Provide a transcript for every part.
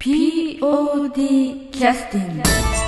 POD キャスティング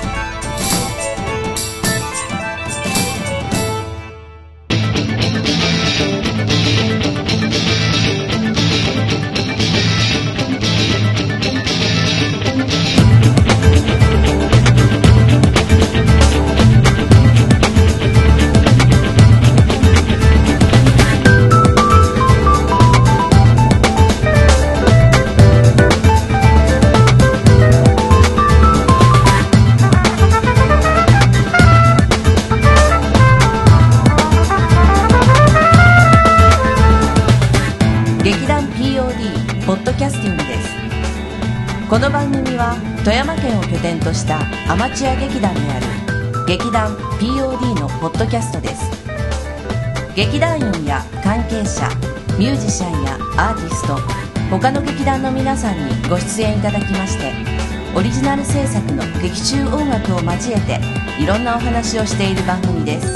劇団である劇団 POD のポッドキャストです。劇団員や関係者ミュージシャンやアーティスト他の劇団の皆さんにご出演いただきましてオリジナル制作の劇中音楽を交えていろんなお話をしている番組です。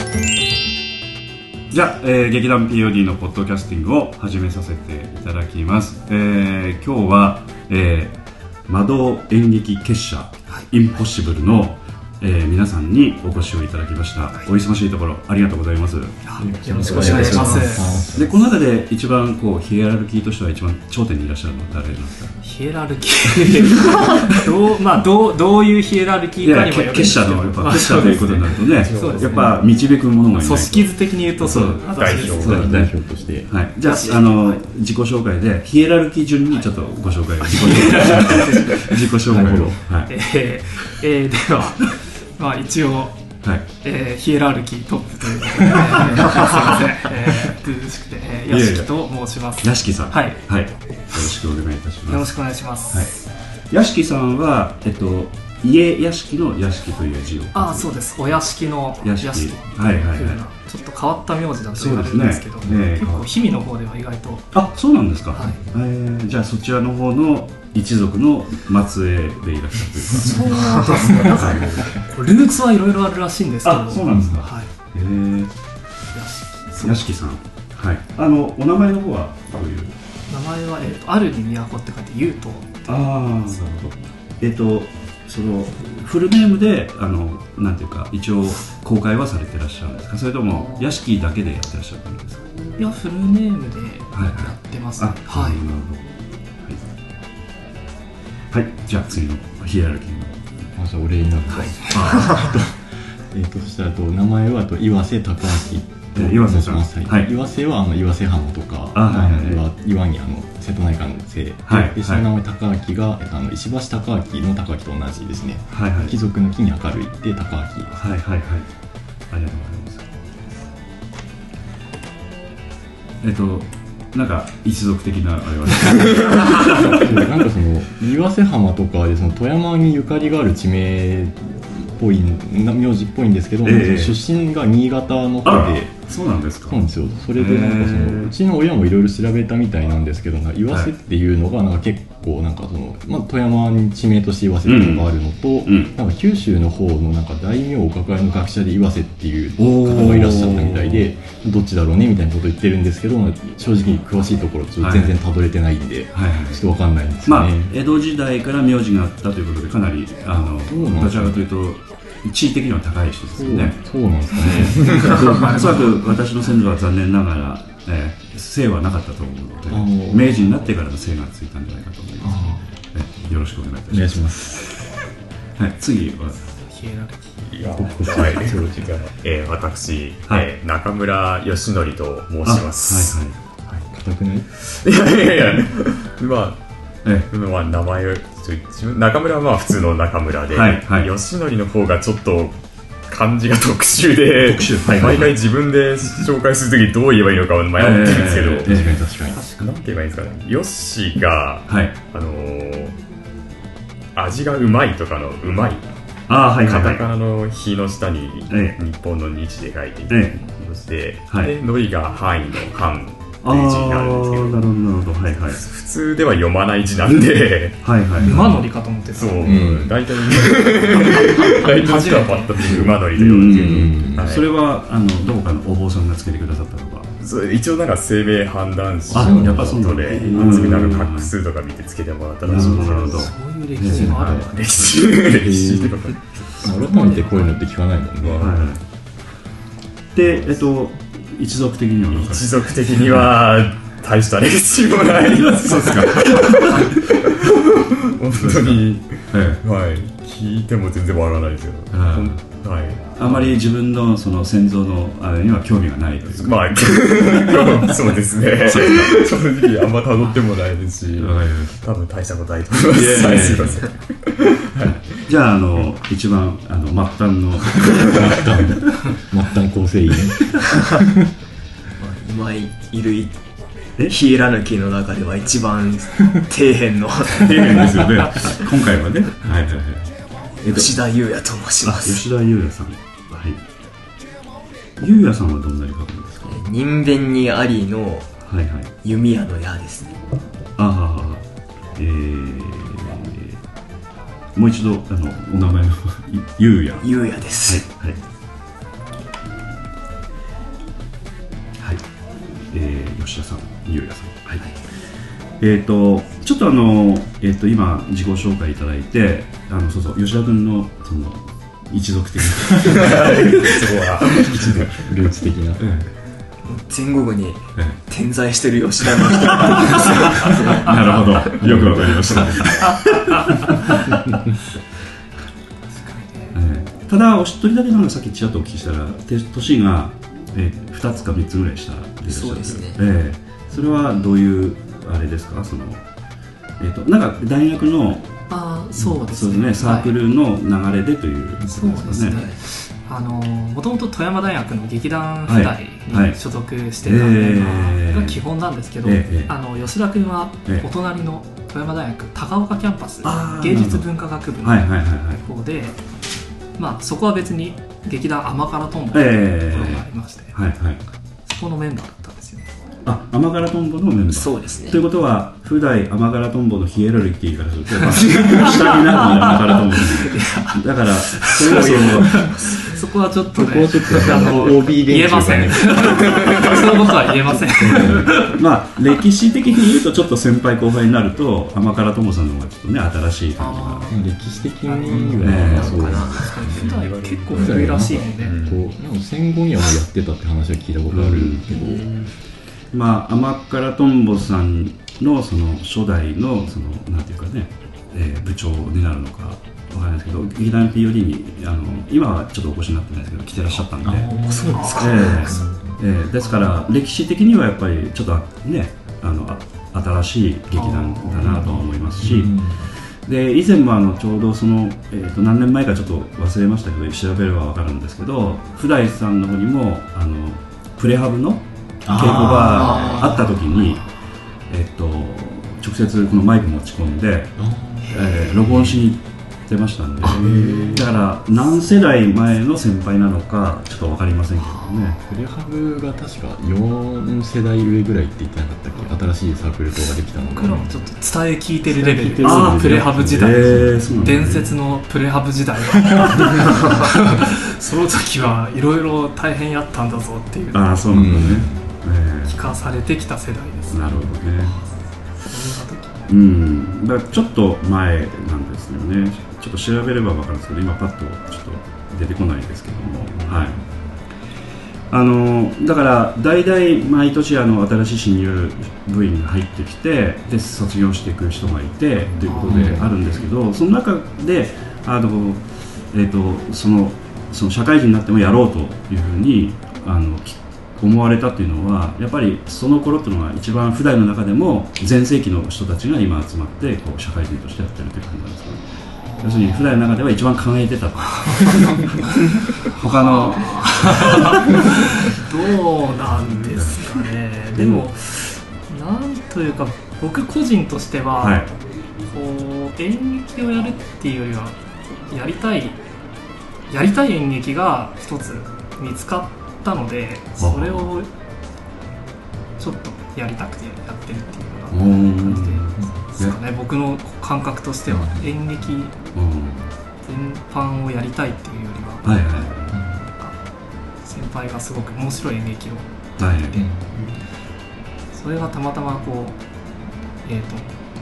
じゃあ、えー劇団 POD のポッドキャスティングを始めさせていただきます、えー今日は、えー魔導演劇結社、インポッシブルの、えー皆さんにお越しをいただきました、お忙しいところありがとうございます。よろしくお願いします。でこの中で一番こうヒエラルキーとしては一番頂点にいらっしゃるのは誰なんですか？ヒエラルキー。どう、まあ、どう、どういうヒエラルキーかにもよるんですけど。結社のやっぱ結社ということになるとねそうですね。やっぱ導くものがいないと。組織図的に言うとそう。代表そう。だね代表として。はい、じゃああの自己紹介でヒエラルキー順にちょっとご紹介、自己紹介自己紹介を。はい、えーえーでは、まあ、一応、はい、えーヒエラルキートップということで、えーすいません、えー、涼しくて、えー、いやいや屋敷と申します。屋敷さん、はいよろしくお願いいたします。よろしくお願いします。はい、屋敷さんはえっと家屋敷の屋敷という字をああ、そうです。お屋敷の屋屋敷敷。はいはいはいちょっと変わった名字だと言われるんですけど、ねね結構、氷見の方では意外と、あそうなんですか、はい。えーじゃあそちらの方の一族の末裔でいらっしゃるというかそうですね。なんかこうルーツはいろいろあるらしいんですけど、あそうなんですか。はい。えー、屋敷さん。はい。あのお名前の方はどういう？名前は、えーと、あるに都って書いて、ゆうと。ああなるほどえっとそのフルネームであのなんていうか一応公開はされてらっしゃるんですか？それとも屋敷だけでやってらっしゃる感じですか？いや、フルネームではいやってます、ね。あはい。なるほどはい、はい、じゃあ次のヒエラルキーの。まずお礼になる と、えっとそしたらと名前はと岩瀬隆明岩瀬さん。はい。岩瀬はあの岩瀬浜とかあはいはいはい。あの岩岩にあの瀬戸内海の瀬。はいでその名前高明が、えっと、あの石橋貴明の貴明と同じですね。はいはい。貴族の木に明るいで高明。はいはいはい。ありがとうございます。えっとなんか一族的なあれは？なんかその岩瀬浜とかでその富山にゆかりがある地名っぽいな名字っぽいんですけど、ええ。出身が新潟の方でそうなんですか。そうなんですよ。それでなんかそのうちの親もいろいろ調べたみたいなんですけどな岩瀬っていうのがなんか結構なんかその、まあ、富山に地名として岩瀬っていうのがあるのと、うん。なんか九州の方のなんか大名お抱えの学者で岩瀬っていう方がいらっしゃったみたいでどっちだろうねみたいなこと言ってるんですけど、まあ正直詳しいところちょっと全然たどれてないんで、はいはい。ちょっとわかんないんですよまあね。江戸時代から名字があったということでかなりあのどちらかというと地位的には高い人ですよね。そうなんですかね。おそらく私の先祖は残念ながら、えー姓はなかったと思うので明治になってからの姓がついたんじゃないかと思います。えよろしくお願いいたします。お願いします。はい、次は。はい。えー私、はい。えー中村義則と申します。はい。硬くない？い。やい。やい。や、まはい。えあ、まあ、名前をちょ自分中村はまあ普通の中村で、はいはい。義則の方がちょっと漢字が特殊で、特殊はいはい。毎回自分で紹介するときどう言えばいいのか迷ってるんですけど、えー確かに確かに。なんて言えばいいんですかね、ヨッシーが、はい。あのー味がうまいとかのうまい。ああはいはいカはい。タカナの「日」の下にえ日本の日で書いていて、えそして、はい。で、のりが範囲の範いう字になるんですけど、なるほどなるほど。はいはい。普通では読まない字なんで、はいはい。ー。馬乗りかと思ってた。そう、ん。大体、大体字はパッと馬乗りと読むんですけど、はい。それはあのどこかのお坊さんがつけてくださったのか？そう一応なんか生命判断士あのやっぱそうなんだ。ことでうん。厚みなんか画数とか見てつけてもらったらしいんですけどなるほど。そういう歴史があるんだね。歴史。歴史とか。改めてこういうのって聞かないもんね。はい。でえっと一族的には一族的には大した歴史もない。そうですか。本当にえはい聞いても全然わからないですよえほんはいえあまり自分のその先祖のあれには興味がないというか。まあ そうですね。正直あんま辿ってもないですしはい。多分大したことないと思います。いやいやいやはいすいません。じゃああの一番あの末端の。末端。構成員。今いるいえ？ヒエラルキーの中では一番底辺の。丁寧ですよね。今回はね。はいはいはい。えっと吉田優也と申しあます。吉田優也さんはい。優也さんはどんなに書くんですか？人弁にありの弓矢の矢ですね。ああえー、もう一度あのお名前の優也はい優也です、はいはい。えー、吉田さん優也さん。はい。えー、とちょっとあの、えー、と今自己紹介いただいてあのそうそう吉田君のその一族的な、そこはルーツ的な。戦後にえ点在してる吉田の人。え なるほど。よくわかりました、ええただお一人だけなんかさっきちらっとお聞きしたらて年が、えー、2つか3つぐらい下でいらっしゃるそうですね。ええ。それはどういうあれですか？そのえっ、となんか大学のあーそうですそうですね。サークルの流れでということそうですね。あのもともと富山大学の劇団はい。普代はい。に所属してたメンバええ。ーが基本なんですけど、ええあの吉田君はええ。お隣の富山大学高岡キャンパス芸術文化学部のはいはいはいはい。方で、まあ、そこは別に劇団甘辛トンボとえいうえところがありまして、はいはい。そこのメンバーあ甘辛トンボのメンバー。そうですね。ということは普代甘辛トンボのヒエラルキーからすると、まあ、下になるので甘辛トンボだからそれがそのそこはちょっとねそこはちょっとねあの OB 言えません。連そういうことは言えません。まあ歴史的に言うとちょっと先輩後輩になると甘辛トンボさんの方がちょっとね新しい感じが。歴史的にええは、そうかな。普段結構古いらしいん。で、こうなんか戦後にはもうやってたって話は聞いたことあるけど、まあ甘辛トンボさんのその初代のそのなんていうかね、えー部長になるのかわからないですけど劇団 POD にあの今はちょっとお越しになってないですけど来てらっしゃったんで。そうですか、ええええですから歴史的にはやっぱりちょっとねあのあ新しい劇団だなとは思いますし、で以前もあのちょうどその、えー、と何年前かちょっと忘れましたけど調べれば分かるんですけど普代さんの方にもあのプレハブの稽古があった時に、えっと直接このマイク持ち込んで、えー録音しに行ってましたんで。だから何世代前の先輩なのかちょっと分かりませんけどね。プレハブが確か4世代上ぐらいって言ってなかったっけ？新しいサークル等ができたの僕らもちょっと伝え聞いてるレベル。あープレハブ時代、えーね伝説のプレハブ時代。は その時はいろいろ大変やったんだぞっていう。ああそうなんだね、え聞かされてきた世代です。えなるほどね。うん、だちょっと前なんですよね、ちょっと調べれば分かるんですけど、今、パッとちょっと出てこないですけども、はい、あのだから、大々毎年あの新しい新入部員が入ってきてで、卒業していく人がいてということであるんですけど、その中で、あのえー、とそのその社会人になってもやろうというふうにあのき思われたっていうのはやっぱりその頃っていうのが一番普段の中でも全盛期の人たちが今集まってこう社会人としてやってるという感じなんですかね。要するに普段の中では一番輝いてたと。他の。どうなんですかね。でも、なんというか僕個人としては、はい。こう演劇をやるっていうよりはやりたいやりたい演劇が一つ見つかったのでそれをちょっとやりたくてやってるっていうような感じですかね。僕の感覚としては演劇うん。全般をやりたいっていうよりは、はいはい。なんか先輩がすごく面白い演劇を。はい。それがたまたまこうえっ、と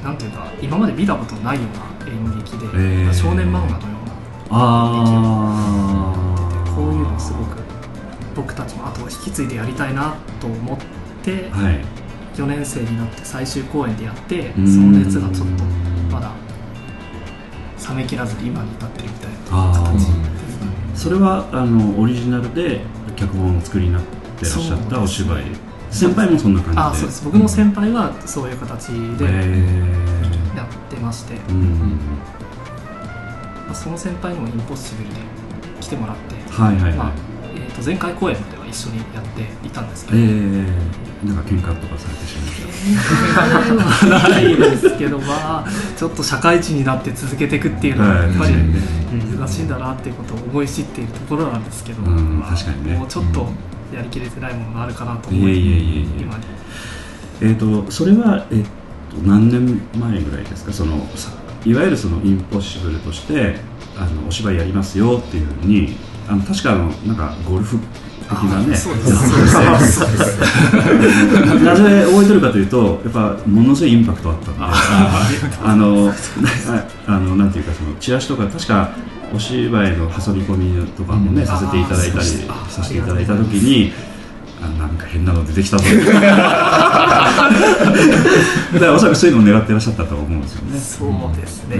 なんていうか今まで見たことないような演劇で、えー。少年漫画のようなああこういうのすごく僕たちもあと引き継いでやりたいなと思ってはい。4年生になって最終公演でやってそうん。の熱がちょっとまだ冷めきらずに今に至ってるみたいなあー。感じですね。それはあのオリジナルで脚本をお作りになってらっしゃったお芝居。先輩もそんな感じで。あそうです。僕の先輩はそういう形でえやってまして、ーうんまあその先輩にもインポッシブルで来てもらって、はいはいまあはい。えー、と前回公演までは一緒にやっていたんですけえど、ー、なんか喧嘩とかされてしまいましはないですけどまあちょっと社会人になって続けていくっていうのははいやっぱり難しいんだなっていうことを思い知っているところなんですけど、うんまあ確かにね。もうちょっとやりきれてないものがあるかなとい思いえいえいえいえ。今にえー、とそれは、えっと何年前ぐらいですか？そのさいわゆるそのインポッシブルとしてあのお芝居やりますよっていうふうにあの確かあのなんかゴルフ的なね。なぜ覚えてるかというとやっぱものすごいインパクトあったんで。あのあのなんていうかそのチラシとか確かお芝居の挟み込みとかもね、させていただいたりさせていただいた時にあなんか変なの出てきたぞ。だからおそらくそういうのを狙ってらっしゃったと思うんですよね。そうですね、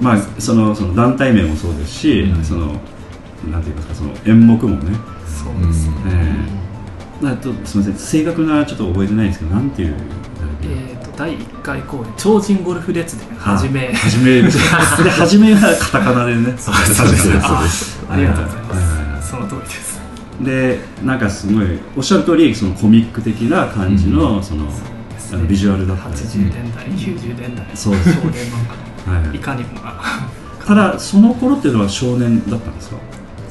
うまあそのその団体名もそうですし、うん。そのなんていうかその演目もね、そうですね、ええ。まあとすみません。正確なちょっと覚えてないんですけどなんていうえー、と第1回公演超人ゴルフ列伝はじめ。はじめで はじめがカタカナでね。そうです。そうです。ありがとうございます、はいはいはいその通りです。でなんかすごいおっしゃる通りそのコミック的な感じの、そのあのビジュアルだった。り80年代、90年代。そうです。少年漫画。はい。のいかにも。なただその頃っていうのは少年だったんですか？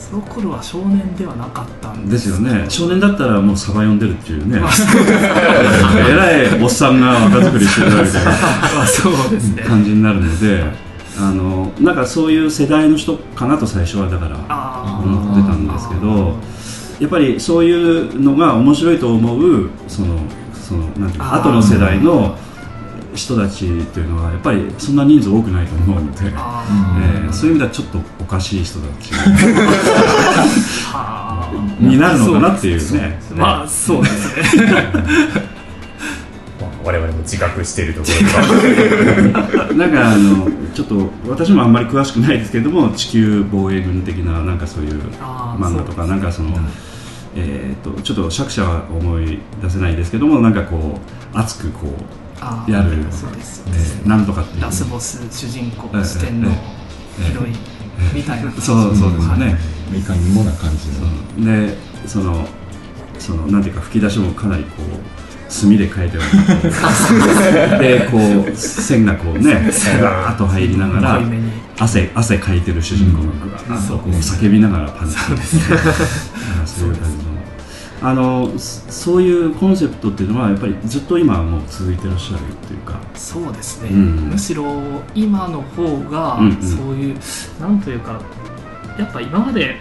その頃は少年ではなかったんでですすよね。少年だったらもうサバ読んでるっていうね。えらいおっさんが若作りしてるみたいなまあそうですね。感じになるのであのなんかそういう世代の人かなと最初はだからあ思ってたんですけどやっぱりそういうのが面白いと思うそのそのなんていうか後の世代の人たちというのはやっぱりそんな人数多くないと思うので、あえーそういう意味ではちょっとおかしい人たち。になるのかなっていうね。まあそうですね。まあ 我々も自覚しているところが なんかあのちょっと私もあんまり詳しくないですけれども地球防衛軍的ななんかそういう漫画とかそうですなんかその、えー、とちょっと作者は思い出せないですけどもなんかこう熱くこう、やるそうですえーなんとかっていう。ラスボス主人公ええ四天王ええヒロインみたいなそうそうですよね、い。かにもな感じの。でそのそのなんていうか吹き出しもかなりこう墨で書いてある。でこう線がこうねガーッと入りながら汗汗かいてる主人公がぐわーっとこう叫びながらパンチす、そういう感じのあのそそういうコンセプトっていうのはやっぱりずっと今はもう続いてらっしゃるっていうか。そうですね、うん。むしろ今の方がうんうん。そういう、なんというかやっぱ今まで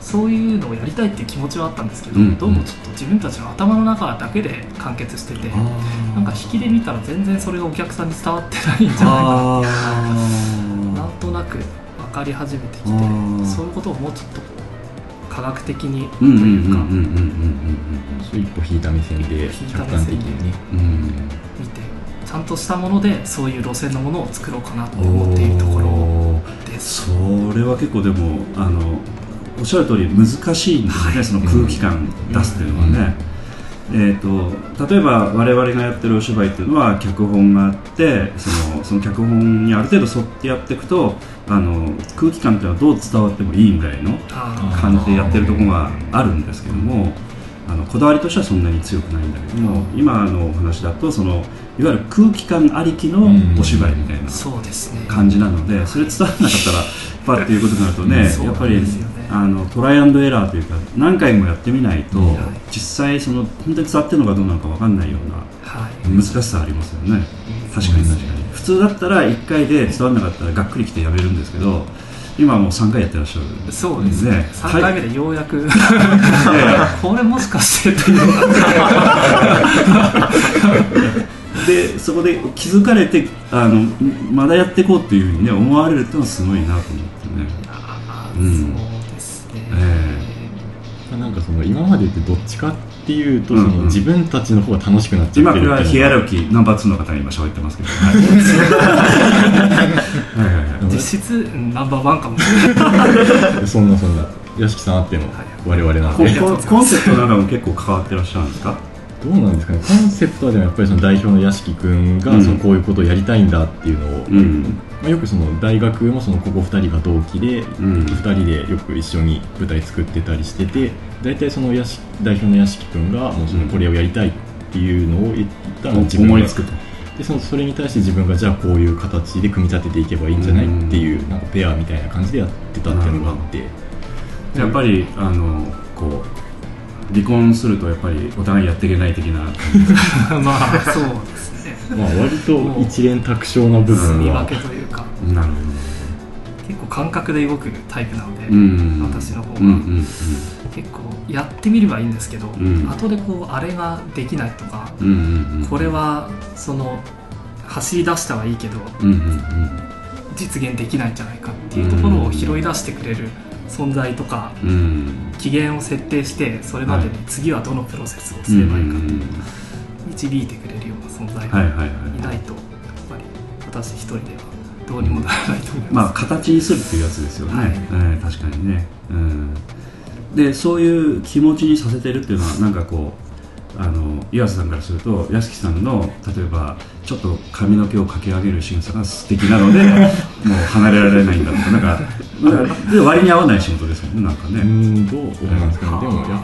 そういうのをやりたいっていう気持ちはあったんですけど、うんうん。どうもちょっと自分たちの頭の中だけで完結しててなんか引きで見たら全然それがお客さんに伝わってないんじゃないかな。あなんとなく分かり始めてきてそういうことをもうちょっと科学的に。とうんうんうんうんいうかうんうん。一歩引いた目線で客観的にね。うんうん見てちゃんとしたものでそういう路線のものを作ろうかなと思っているところです。それは結構でもあのおっしゃる通り難しいんですよね、はい。その空気感出すっていうのはね、えー、と例えば我々がやってるお芝居っていうのは脚本があってそのその脚本にある程度沿ってやっていくとあの空気感っていうのはどう伝わってもいいぐらいのあ感じでやってるところがあるんですけどもあのこだわりとしてはそんなに強くないんだけど。も今のお話だとそのいわゆる空気感ありきのお芝居みたいな感じなのでそれ伝わらなかったらパっていうことになるとねそうやっぱりあのトライアンドエラーというか何回もやってみないとはい。実際その本当に伝わってるのかどうなのか分かんないようなはい。難しさありますよね。確かに確かに。普通だったら1回で伝わらなかったらがっくりきてやめるんですけど今もう3回やってらっしゃるそうですね。ね3回目でようやく、え これもしかしてっていう。でそこで気づかれてあのまだやっていこうっていうふうにね思われるっていうのはすごいなと思ってね、うん。そうですね、えなんかその今までってどっちかっていうと、うんうん。その自分たちの方が楽しくなっちゃってるれはヒエっていうのが。ラルキーナンバー2の方に今喋ってますけど、はい、はいはい。はい。実質うんナンバーワンかも。しれないそんなそんな。屋敷さんあっての我々なんこで、こコンセプトなんかも結構関わってらっしゃるんですか？どうなんですかね。コンセプトはでもやっぱりその代表の屋敷君がうん。そのこういうことをやりたいんだっていうのを、うんまあ、よくその大学もそのここ2人が同期で、うん。2人でよく一緒に舞台作ってたりしてて大体その屋敷代表の屋敷君がもうそのこれをやりたいっていうのを言ったら自分が思いつくと。でそのそれに対して自分がじゃあこういう形で組み立てていけばいいんじゃないっていうなんかペアみたいな感じでやってたっていうのがあって。やっぱりあのこう離婚するとやっぱりお互いやっていけない的な。まあそうですね。まあ割と一連卓勝な部分分はけというかなるほ結構感覚で動くタイプなので、どうん。私の方が、うんうん結構やってみればいいんですけど、ん。後でこうあれができないとか、うんうんうん。うんこれはその走り出したはいいけどうんうんうん。実現できないんじゃないかっていうところを拾い出してくれる存在とかうん。期限を設定してそれまでにはい次はどのプロセスをすうんればいいかうん導いてくれるような存在がいないとやっぱり私一人ではどうにもならないと思います。まあ形にするっていうやつですよね、はい。ええ確かにね、うん、でそういう気持ちにさせてるっていうのはなんかこうあの岩瀬さんからすると屋敷さんの例えばちょっと髪の毛をかき上げる仕草が素敵なので もう離れられないんだとかなんかで割に合わない仕事ですもんねなんかうね、んどうなんですかね。でもやっ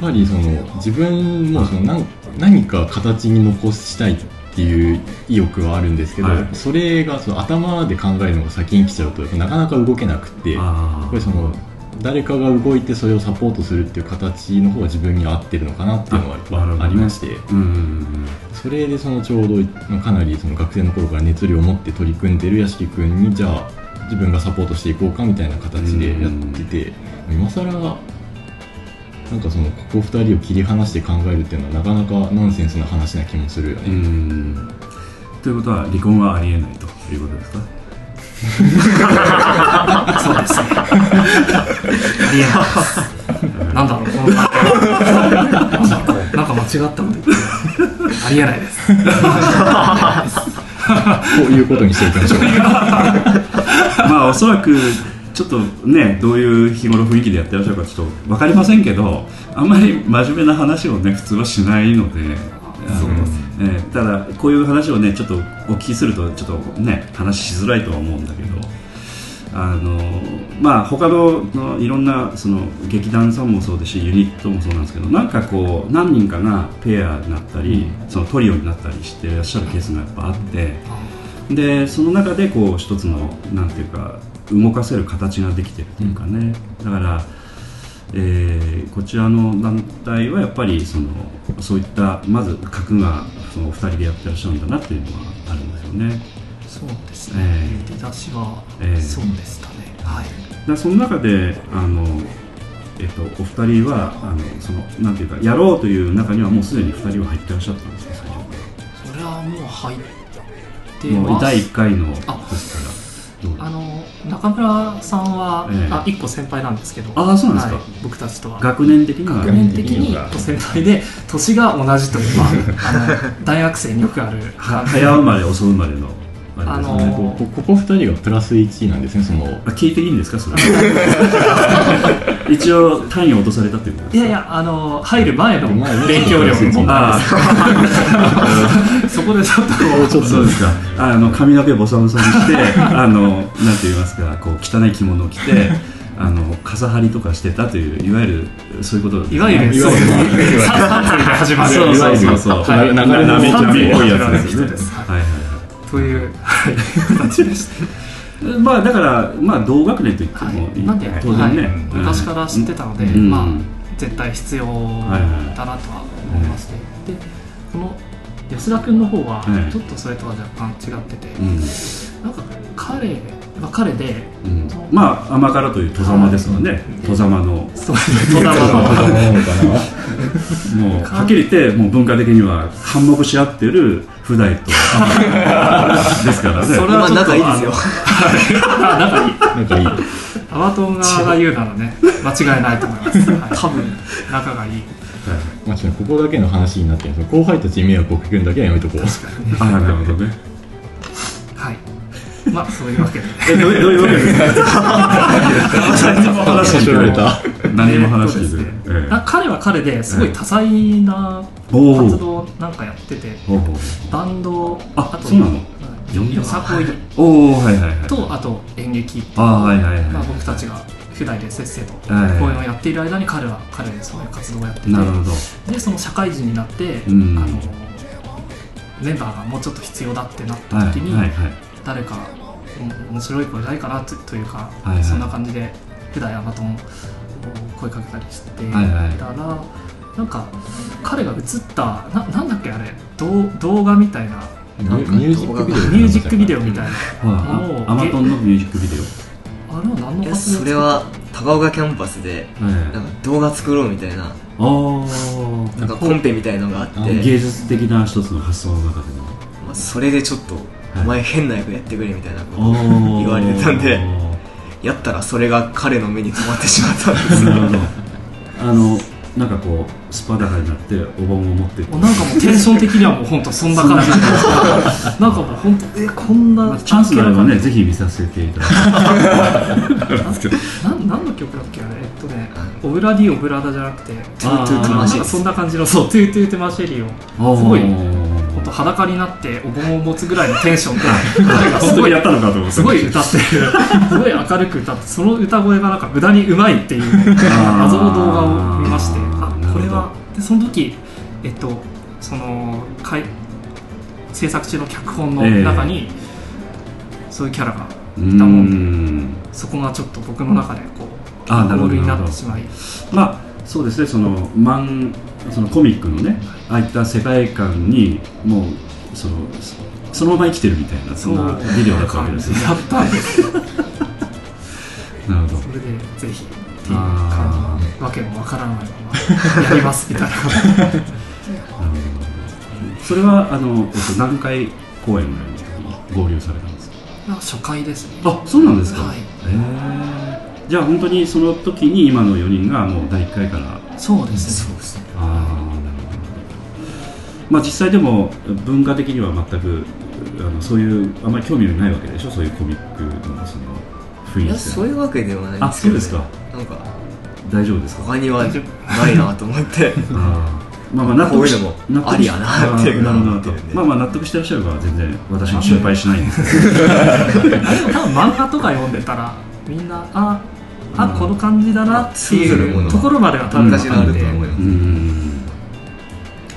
ぱりその自分もその何何か形に残したいっていう意欲はあるんですけど、はい。それがその頭で考えるのが先に来ちゃうとなかなか動けなくてやっあぱりその誰かが動いてそれをサポートするっていう形の方が自分に合ってるのかなっていうのはありましてあうんうんそれでそのちょうどまあかなりその学生の頃から熱量を持って取り組んでる屋敷君にじゃあ自分がサポートしていこうかみたいな形でやってて今更なんかそのここ2人を切り離して考えるっていうのはなかなかナンセンスな話な気もするよね、ということは離婚はありえないということですか？そうですね。ありえない。なんだろう、このなんか間違ったこと言ってる。ありえないです。こういうことにしていきましょう まあおそらくちょっとねどういう日頃雰囲気でやってらっしゃるかちょっと分かりませんけどあんまり真面目な話をね普通はしないので。えーただこういう話をねちょっとお聞きするとちょっとね話しづらいとは思うんだけどあのまあ他ののいろんなその劇団さんもそうですしユニットもそうなんですけどなんかこう何人かがペアになったり、そのトリオになったりしていらっしゃるケースがやっぱあってでその中でこう一つのなんていうか動かせる形ができてるというかね、だから、えーこちらの団体はやっぱりそのそういったまず核がそのお二人でやってらっしゃるんだなっていうのはあるんですよね。そうですえねえ。出だしはええそうでしたね。はい。でその中であの、えっと、お二人はあのそのなんていうかやろうという中にはもうすでに二人は入ってらっしゃったんですか？最初それはもう入ってもう。第1回のですあからあの中村さんは、ええ。あ一個先輩なんですけど。あそうなんですか。はい。僕たちとは。学年的には。学年的に一個先輩で年が同じというまあ あの大学生によくあるは早生まれ遅生まれのあのここここ2人がプラス1なんですねその。あ聞いていいんですかそれ。一応単位を落とされたっていうことですか？いやいやあの入る前の勉強量の問題あ そこでちょっとこうちょっとそうですか。あの髪の毛ボサボサにしてあのなんて言いますかこう汚い着物を着てあの傘張りとかしてたといういわゆるそういうこと。ねいわゆる。そうですね。始まる。そうそうそうそう、はい。な流れのめっぽいやつはいですね。はいはいというはい。形でしたはいまあだからまあ同学年と言ってもいい、なんで、当然ね、はいうから知ってたので、うん。まあ、絶対必要だなとは思いまして、でこの吉田君の方ははい。ちょっとそれとは若干違ってて、うん。なんか彼がまあ、彼でうん。まあ甘辛という戸様ですわね。戸様の。そう戸田のもうはっきり言ってもう文化的には反目し合ってる普代と。ですからね。それは仲いいですよ。仲いい。なんかいい。アマトン側が言うならね間違いないと思います、はい、多分仲がいい。まあ、ここだけの話になってるんです。けど後輩たちに迷惑をかけるんだけはやめとこう。ああなるほどね。はい まあそういうわけで。えどうどういうわけですか？何も話聞いてないられた。何も話聞いて彼は彼ですごい多彩な活動なんかやっててバンドあそうなの？はい。よよさこいおおはいはいはい。とあと演劇。ああはいはいはい。まあ、僕たちが普段でせっせとはい公演をやっている間に彼は彼でそういう活動をやっててなるほど。でその社会人になって、うん。あのメンバーがもうちょっと必要だってなったはい時に、誰かお面白い子いないかなとというか、はいはい。そんな感じで普段ヤマトンを声かけたりしてはいはい。たら、なんか彼が映ったななんだっけあれ動動画みたいなミュミュージックビデオミュージックビデオみたいな。アマトンのミュージックビデあれは何のそれは高岡キャンパスでオはい。なんか動画作ろうみたいななんかコンペみたいのがあって。芸術的な一つの発想の中でまあそれでちょっといお前変な役やってくれみたいなことの言われてたんでやったらそれが彼の目に留まってしまったんです。なるほど。あのなんかこうスパダカになってお盆を持ってなんかもうテンション的にはもう本当そんな感じ。なんかもう本当えこんなまあチャンスがあればねぜひ見させていただきたい。なん何の曲だっけあれ？えっとねオブラディオブラダじゃなくてトゥトゥトゥマシェなんかそんな感じのそうトゥトゥトゥマシェリを。すごい本当裸になってお盆を持つぐらいのテンションで彼がすごいやったのかと思ってすごい歌ってるすごい明るく歌ってその歌声がなんか無駄にうまいっていう謎の動画を見ましてあこれはでその時えっとそのかい制作中の脚本の中に、そういうキャラがういたもんでんそこがちょっと僕の中でこうボールになってしまい。まあそうですねその漫そのコミックのねああいった世界観にもうそのそのまま生きてるみたいなそんなビデオだったわけですね。やったんですそなるほど。れでぜひっていうあ感じでわけもわからないままやりますみたいな。なるほど。それはあの、えっと、何回公演ぐらいの時に合流されたんですか？初回ですね。あそうなんですか、はい。えー。じゃあ本当にその時に今の4人がもう第1回からそうですね。そうですねまあ実際でも文化的には全くあのそういうあまり興味がないわけでしょ？そういうコミックのその雰囲気いやそういうわけではないんあそうですか。なんか大丈夫ですか？他にはないなと思って。まあまあ納得しこういうのもありやなっていうなるほどまあまあ納得してらっしゃるから全然私も心配しないんですけど。多分漫画とか読んでたらみんなああうん。この感じだなっていうところまでは多分何かるとは思います、うーん。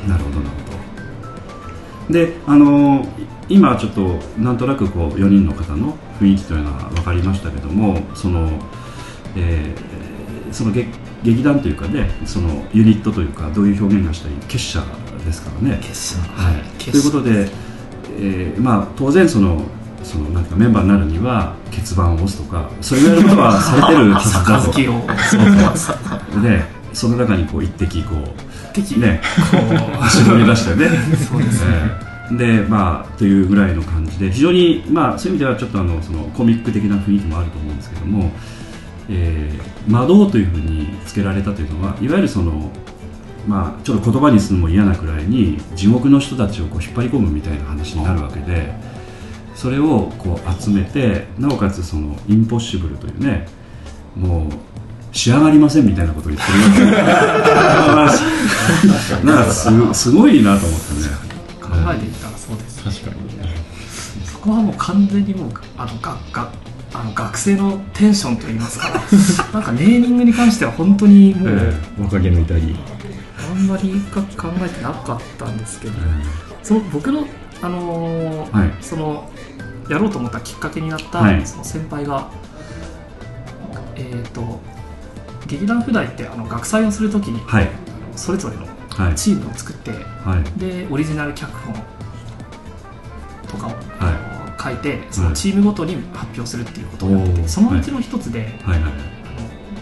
なるほどなるほど。であの今ちょっとなんとなくこう4人の方の雰囲気というのは分かりましたけどもその、えーその劇劇団というかねそのユニットというかどういう表現がしたい結社ですからね。決勝はい、ということで、えーまあ、当然そのそのなんかメンバーになるには欠番を押すとかそういうことは されてるはずだと。杯を。でその中にこう一滴こう敵ねこう。絞り出してね。そうですね。えーでまあというぐらいの感じで非常にまあそういう意味ではちょっとあのそのコミック的な雰囲気もあると思うんですけども、えー、魔導というふうにつけられたというのはいわゆるそのまあちょっと言葉にするのも嫌なくらいに地獄の人たちをこう引っ張り込むみたいな話になるわけでそれをこう集めてなおかつそのインポッシブルというねもう仕上がりませんみたいなことを言ってるわけなんかすすごいなと思ってね。考えていったらそうです確かに。そこはもう完全にもうあのががあの学生のテンションといいますか。なんかネーミングに関しては本当にもう、え若気の至り。あんまり深く考えてなかったんですけど。その僕の、あのーはい。そのやろうと思ったきっかけになった、はい。その先輩がえっ、と劇団普代ってあの学祭をするときにはい。それぞれのはい。チームを作ってはい。でオリジナル脚本とかを、はい。書書いてそのチームごとに発表するっていうことをやってそのうちの一つで、はい。はい。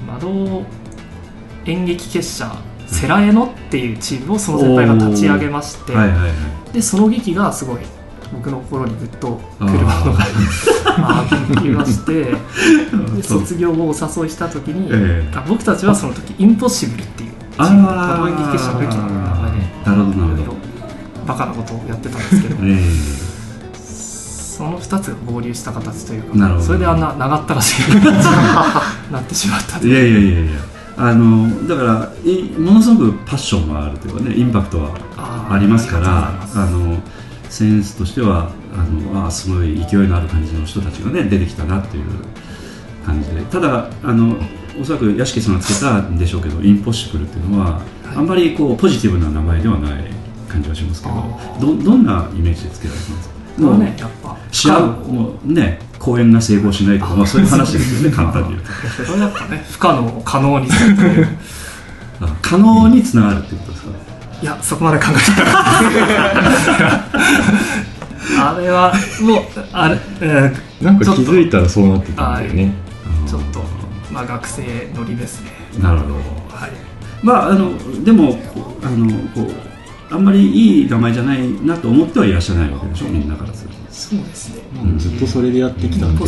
あの魔導演劇結社セラエノっていうチームをその先輩が立ち上げまして、はい。はい。はい。でその劇がすごい僕の心にぐっとくるものがあ ありまして。で卒業をお誘いした時に、ええ。あ僕たちはその時インポッシブルっていうチあーム魔導演劇結社の劇の名前でなるほどなるほど。バカなことをやってたんですけど。えその2つが合流した形というかそれであんな長ったらしい感じになってしまったいやいやいやいや。あのだからいものすごくパッションがあるというかねインパクトはありますからあのセンスとしてはあのあすごい勢いのある感じの人たちがね出てきたなっていう感じで。ただあのおそらく屋敷さんがつけたんでしょうけどインポッシブルっていうのは、あんまりこうポジティブな名前ではない感じはしますけどあどどんなイメージでつけられてます？かこれはねやっぱ試合もうね公演が成功しないとか、まあ、そういう話ですよね簡単に言う。とそれはやっぱね不可能を可能にするという。あ可能につながるってことですか？いやそこまで考えてなかった。あれはもうあれ、えーなんかちょっと。気づいたらそうなってたんだよね。ちょっと、まあ、学生乗りですね。なるほど。はい。まああのでもあのこうあんまりいい名前じゃないなと思ってはいらっしゃらないわけでしょみんなからすると。そうですね。うんずっとそれでやってきたんで、う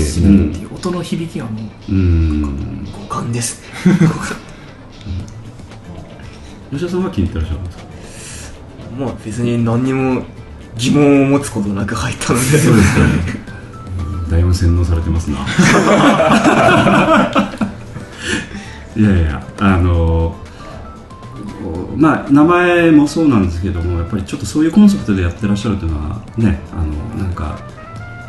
音の響きがもううーん。五感です。ね 吉田さんは気に入ってらっしゃるんですか？まあ別に何にも疑問を持つことなく入ったので。そうですかね。だいぶ洗脳されてますな。いやいやあのまあ名前もそうなんですけどもやっぱりちょっとそういうコンセプトでやってらっしゃるというのはねあのなんか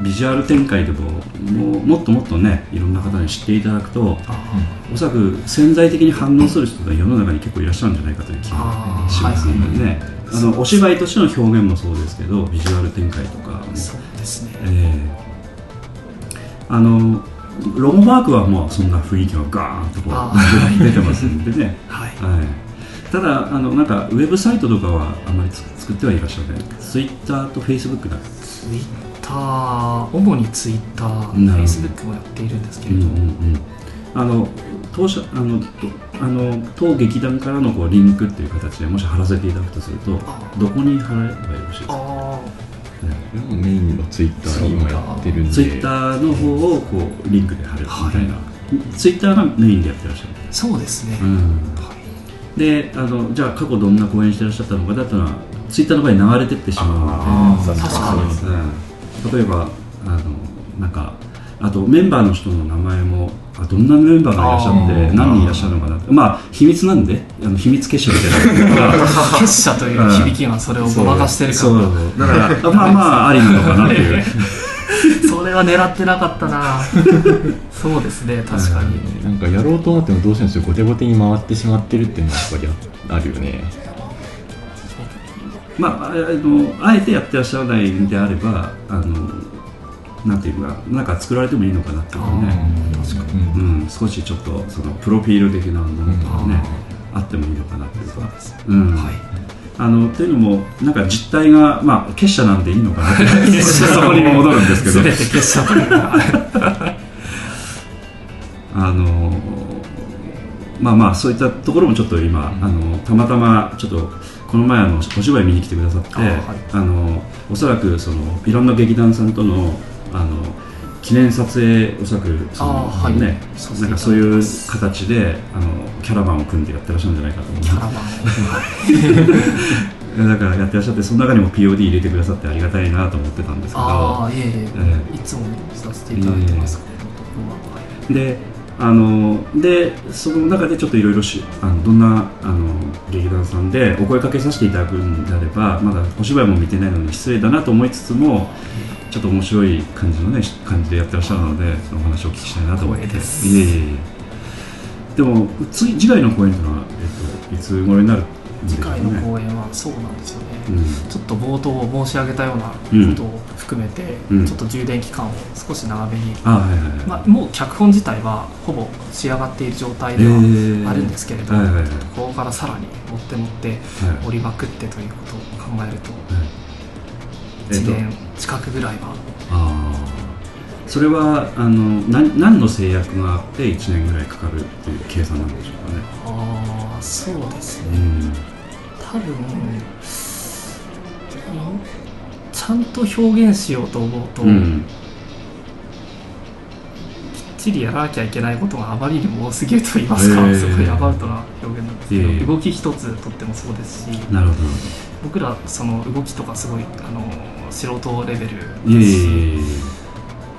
ビジュアル展開でももうもっともっとねいろんな方に知っていただくとおそらく潜在的に反応する人が世の中に結構いらっしゃるんじゃないかという気がしますのでね、あのお芝居としての表現もそうですけどビジュアル展開とかも。そうですね。ええ。あのロゴマークはもうそんな雰囲気がガーンとこあう出てますんでね、はい。はい、ただあのなんかウェブサイトとかはあまりつ作ってはいらっしゃらない。ツイッターとフェイスブックだ。けツイッター主にツイッターフェイスブックもやっているんですけれど、うんうんうんあの当社あのとあの当劇団からのこうリンクっていう形でもし貼らせていただくとするとあ。どこに貼ればよろしいですか？メインのツイッターで今やってるんで。ツイッターの方をこうリンクで貼るみたいな、ツイッターがメインでやってらっしゃる。あそうですね、うん。はいであのじゃあ過去どんな公演してらっしゃったのかだったらツイッターの場合流れてってしまうので。確かに。うん。例えばあのなんかあとメンバーの人の名前もあどんなメンバーがいらっしゃって何人いらっしゃるのかなって。まあ秘密なんであの秘密結社みたいな。結社という響きがそれをごまかしてるかそうらそう。だからまあまあありなのかなっていう。それは狙ってなかったな。そうですね確かに、なんかやろうと思ってもどうしてもちょっと後手後手に回ってしまってるっていうのはやっぱりああるよね。まあ、あのあえてやってらっしゃらないんであればあのなんていうかなんか作られてもいいのかなっていうかね、確かに。うん、少しちょっとそのプロフィール的なものとかね、あってもいいのかなっていうか。うん。はい。あのっていうのもなんか実態が、まあ、結社なんでいいのかなって。そこに戻るんですけど。あのまあまあそういったところもちょっと今、あのたまたまちょっとこの前あのお芝居見に来てくださってあはい。あのおそらくそのいろんな劇団さんとのあの記念撮影おそらくその、あはい。ねなんかそういう形であのキャラバンを組んでやってらっしゃるんじゃないかと思う。キャラバンを。だからやってらっしゃってその中にも POD 入れてくださってありがたいなと思ってたんですけど。ああいえいえ、えいつもさせていただいてます。であのでその中でちょっといろいろしあのどんなあの劇団さんでお声かけさせていただくんであればまだお芝居も見てないのに失礼だなと思いつつもちょっと面白い感じのねし感じでやってらっしゃるのでそのお話をお聞きしたいなと思って。いえいえいえ。でも次次回の公演というのは、えっと、いつ頃になるね。次回の公演はそうなんですよね、うん。ちょっと冒頭申し上げたようなことを含めて、うん。ちょっと充電期間を少し長めに、まあ、もう脚本自体はほぼ仕上がっている状態ではあるんですけれど、ここからさらに持って持ってはい。折りまくってということを考えるとはい1と。年近くぐらいは。あそれはあの何何の制約があって1年ぐらいかかるっていう計算なんでしょうかね。ああそうですね。うん。多分ちゃんと表現しようと思うと、うん。きっちりやらなきゃいけないことがあまりにも多すぎると言いますか、へー。すごいアバウトな表現なんですけど、ええ。動き一つとってもそうですし。なるほど僕らその動きとかすごいあの素人レベルです。し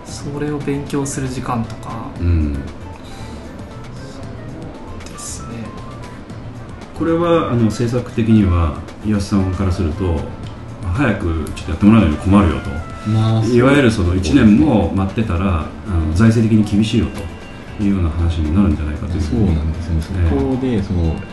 それを勉強する時間とか。うん。ですね。これはあの制作的には岩瀬さんからすると早くちょっとやってもらうのに困るよと。まあいわゆるその1年も待ってたらあの財政的に厳しいよというような話になるんじゃないかというそうなんですよね、そこでその結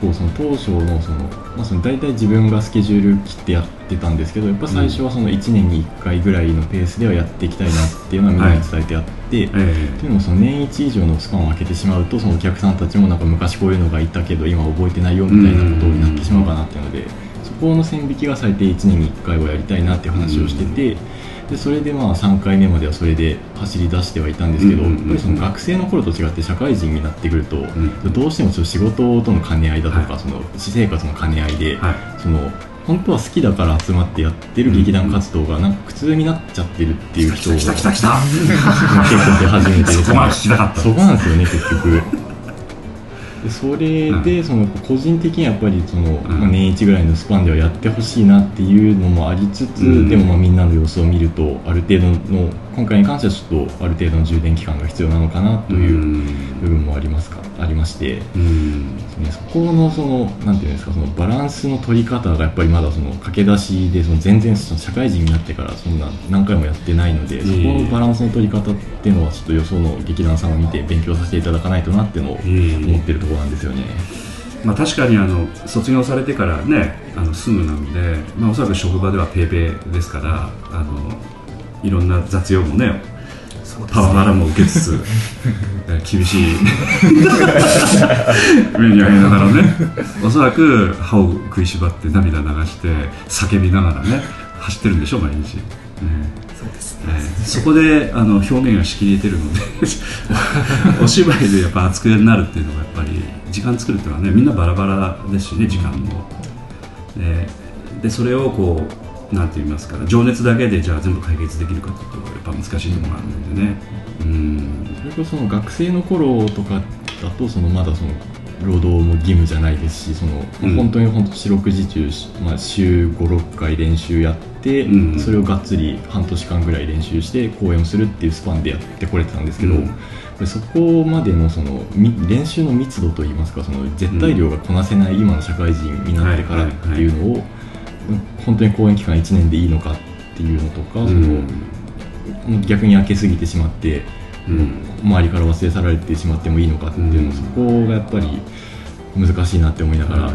構その当初のその、まあ、その大体自分がスケジュール切ってやってたんですけどやっぱ最初はその1年に1回ぐらいのペースではやっていきたいなっていうのはみんなに伝えてあって、えっていうのもその年一以上のスパンを空けてしまうとそのお客さんたちもなんか昔こういうのがいたけど今覚えてないよみたいなことになってしまうかなっていうのでそこの線引きが最低1年に1回はやりたいなっていう話をしてて。でそれでまあ3回目まではそれで走り出してはいたんですけど、その学生の頃と違って社会人になってくると、んどうしてもちょっと仕事との兼ね合いだとか、はい。その私生活の兼ね合いで、はい。その本当は好きだから集まってやってる劇団活動がなんか苦痛になっちゃってるっていう人が結構出始めてそこなんですよね結局でそれでその個人的にはやっぱりその、まあ年一ぐらいのスパンではやってほしいなっていうのもありつつ、うん。でもまあみんなの様子を見るとある程度の今回に関してはちょっとある程度の充電期間が必要なのかなという部分もありますかありまして、うん。ね、そこのそのなんていうんですかそのバランスの取り方がやっぱりまだその駆け出しでその全然その社会人になってからそんな何回もやってないので、そこのバランスの取り方っていうのはちょっとよその劇団さんを見て勉強させていただかないとなってのを思ってるところなんですよね。まあ、確かにあの卒業されてからねあのすぐなんで、まあ、おそらく職場ではペーペーですからあのいろんな雑用もねパワハラも受けつつ え厳しい目に遭いながらねおそらく歯を食いしばって涙流して叫びながらね走ってるんでしょ毎日、ねそうですえーそこであの表現がしきれてるので お芝居でやっぱ熱くなるっていうのがやっぱり時間作るっていうのはねみんなバラバラですしね時間も、えーでそれをこうなんて言いますか情熱だけでじゃあ全部解決できるかというとやっぱ難しいところがあるのでね。うん。それこそその学生の頃とかだとそのまだその労働も義務じゃないですしその、うん。本当に本当四六時中、まあ、週56回練習やって、うん。それをがっつり半年間ぐらい練習して公演をするっていうスパンでやってこれてたんですけど、うん。でそこまでのそのみ練習の密度といいますかその絶対量がこなせない今の社会人になってからっていうのを、本当に公演期間1年でいいのかっていうのとか、その逆に開けすぎてしまって、うん。周りから忘れ去られてしまってもいいのかっていうの、うん。そこがやっぱり難しいなって思いながら、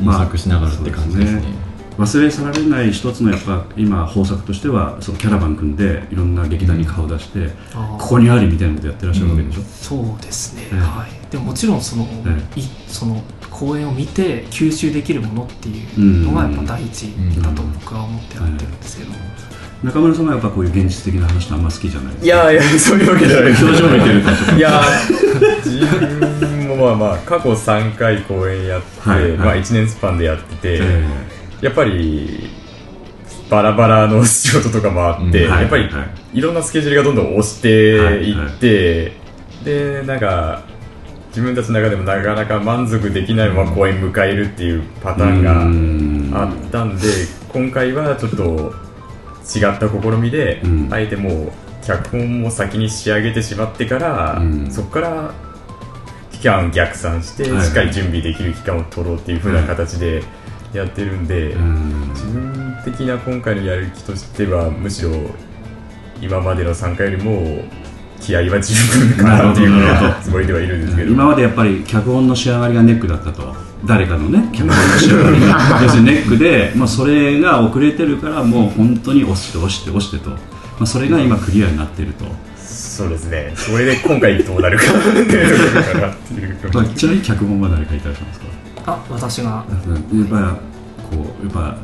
模索しながらって感じですね。まあ忘れ去られない一つのやっぱ今方策としてはそのキャラバン組んでいろんな劇団に顔出して、ここにありみたいなことやってらっしゃるわけでしょ、そうですね、ええ。はい、でももちろんその,、え。いその公演を見て吸収できるものっていうのがやっぱ第一だと僕は思ってやってるんですけど、中村さんはやっぱこういう現実的な話ってあんま好きじゃないですか。いやいやそういうわけじゃない。です表情見てるいや自分もまあまあ過去3回公演やって、はいはい。まあ、1年スパンでやってて、えやっぱりバラバラの仕事とかもあって、うん。はいやっぱりはいいろんなスケジュールがどんどん押していって、でなんか自分たちの中でもなかなか満足できないまま公演迎えるっていうパターンがあったんで今回はちょっと違った試みで、うん。あえてもう脚本も先に仕上げてしまってから、うん。そこから期間を逆算して、はい。しっかり準備できる期間を取ろうっていう風な形でやってるんで、うん。自分的な今回のやる気としてはむしろ今までの参加よりも気合は十分かなっていうつもりではいるんですけど。今までやっぱり脚本の仕上がりがネックだったと。誰かのね 脚本の仕上がりが。要するにネックで、まあ、それが遅れてるからもう本当に押して押して押してと、まあ、それが今クリアになっていると、そうですね。それで今回どうなるかっていうところかなっていう。まあ、ちなみに脚本は誰書いてらっしゃいますか？あ私が。やっぱりこうやっぱ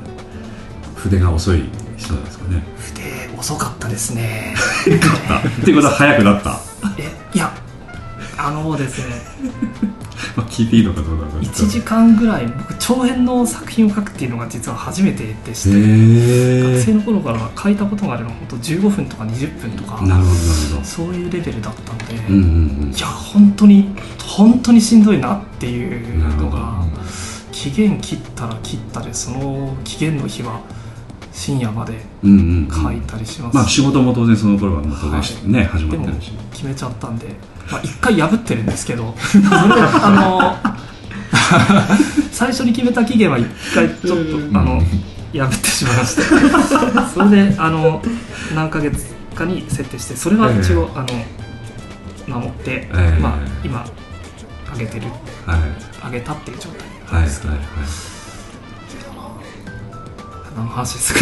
筆が遅い人なんですかね筆遅かったですね。っていうことは早くなった、えいやあのですね。まあ、聞いていいのかどうなのか1時間ぐらい僕長編の作品を書くっていうのが実は初めてでして、へ学生の頃から書いたことがあるのは本当15分とか20分とかなるほどなるほど。そういうレベルだったので、うんうんうん。いや本当に本当にしんどいなっていうのが期限切ったら切ったでその期限の日は深夜までうんうんうん。書いたりします、まあ仕事も当然その頃はもう当然はい。ね、始まってるし。決めちゃったんで、まあ、1回破ってるんですけど。あの最初に決めた期限は1回ちょっとあの破ってしまいました それであの何ヶ月かに設定してそれは一応、あの守って、ええ。まあ、今上げてる。はい。上げたっていう状態はいはいなんですけど、はい何の話です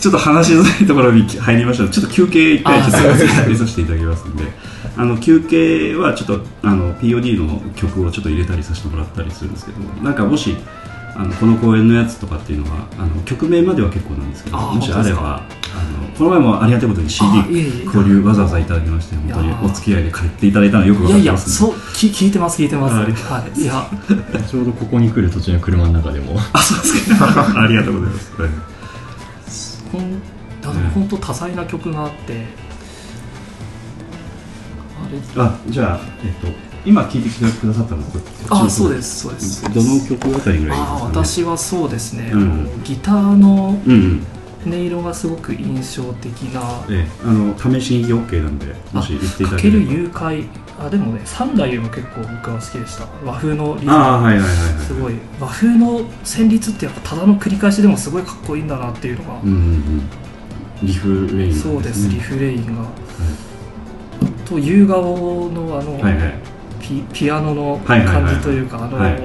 ちょっと話しづらいところに入りました。ちょっと休憩一回ちょっと入れさせていただきますんで。あの休憩はちょっとあの POD の曲をちょっと入れたりさせてもらったりするんですけどなんかもしあのこの公演のやつとかっていうのはあの曲名までは結構なんですけどあもしあれば本あのこの前もありがたいことに CD 交流わざわざいただきまして本当にお付き合いで帰っていただいたのはよくわいやいやかってますんでそうき聞いてます聞いてます。ははいい、いや。ちょうどここに来る途中の車の中でも。あそうですか。ありがとうございます、はい。ほん本当多彩な曲があって。あれ。あじゃあ、えっと、今聴いてきてくださったのあそうですそうです。どの曲あたりぐらいですか、あね、私はそうですね、うん。ギターのうんうん。音色がすごく印象的なええ、あの試しに OK なんでもし言っていただかける誘拐あでもね三代も結構僕は好きでした。和風のリズムはいはいはいはい。すごい。和風の旋律ってやっぱただの繰り返しでもすごいかっこいいんだなっていうのが、うんうんうん。リフレイン、そうです、リねフレインが、と夕顔のあの、はいはいピピアノのはいはいはい。はい感じというか、あの、はい。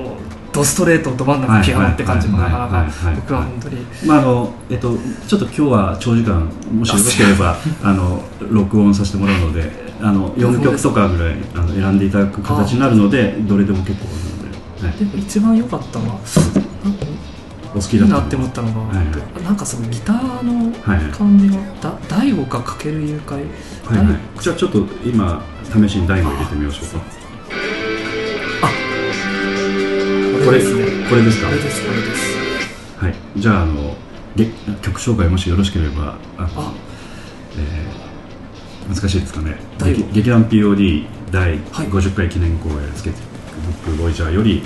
ドストレートど真ん中ピアノって感じもなかなはいはいはいはい。か僕は本当に。まああのえっとちょっと今日は長時間もしよろしければ あの録音させてもらうのであの4曲とかぐらいあの選んでいただく形になるのでどれでも結構なので、はい、でも一番良かったのはお好きだなって思ったのが、はいなんかそのギターのはいはい。感じがだ大悟がかける誘拐。はいはい、じゃあちょっと今試しに台も入れてみましょうかこれですね。これですか？これです。これですはい。じゃああのげ曲紹介もしよろしければあのあ。えー難しいですかね。劇劇団 POD 第はい。50回記念公演スケッチブックボイジャーより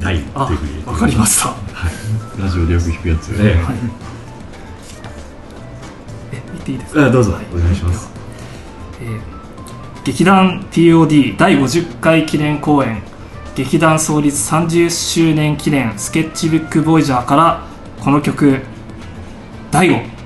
第というあふうにわかりました。はい。ラジオでよく弾くやつ、ええはい。え見ていいですか？あどうぞ。はい。お願いします。えー劇団 POD 第50回記念公演劇団創立30周年記念スケッチブックボイジャーからこの曲「第5」「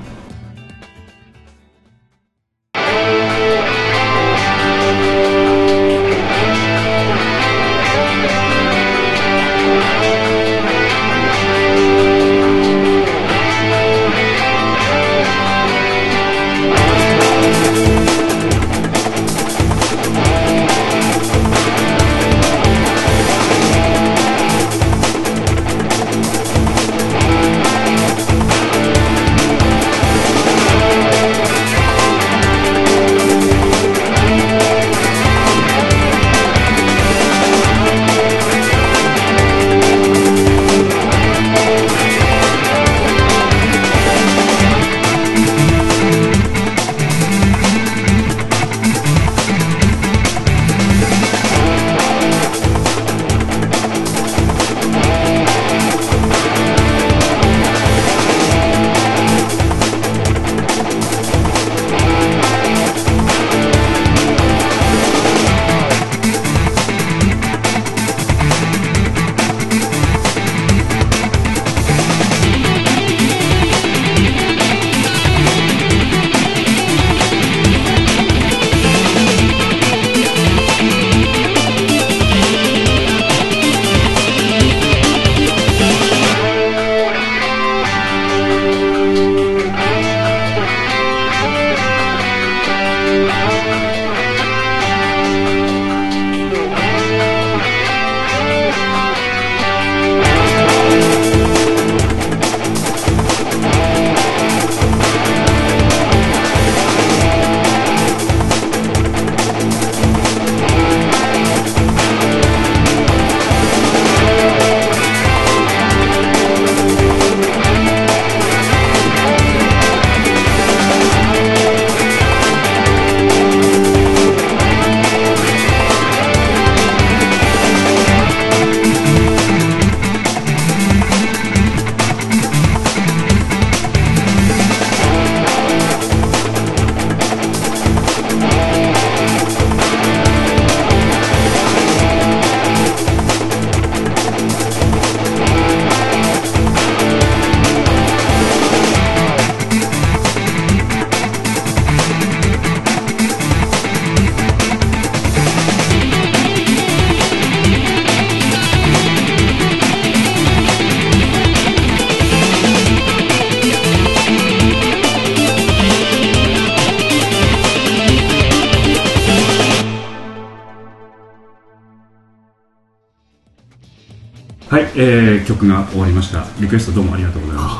えー、曲が終わりました。リクエストどうもありがとうございまし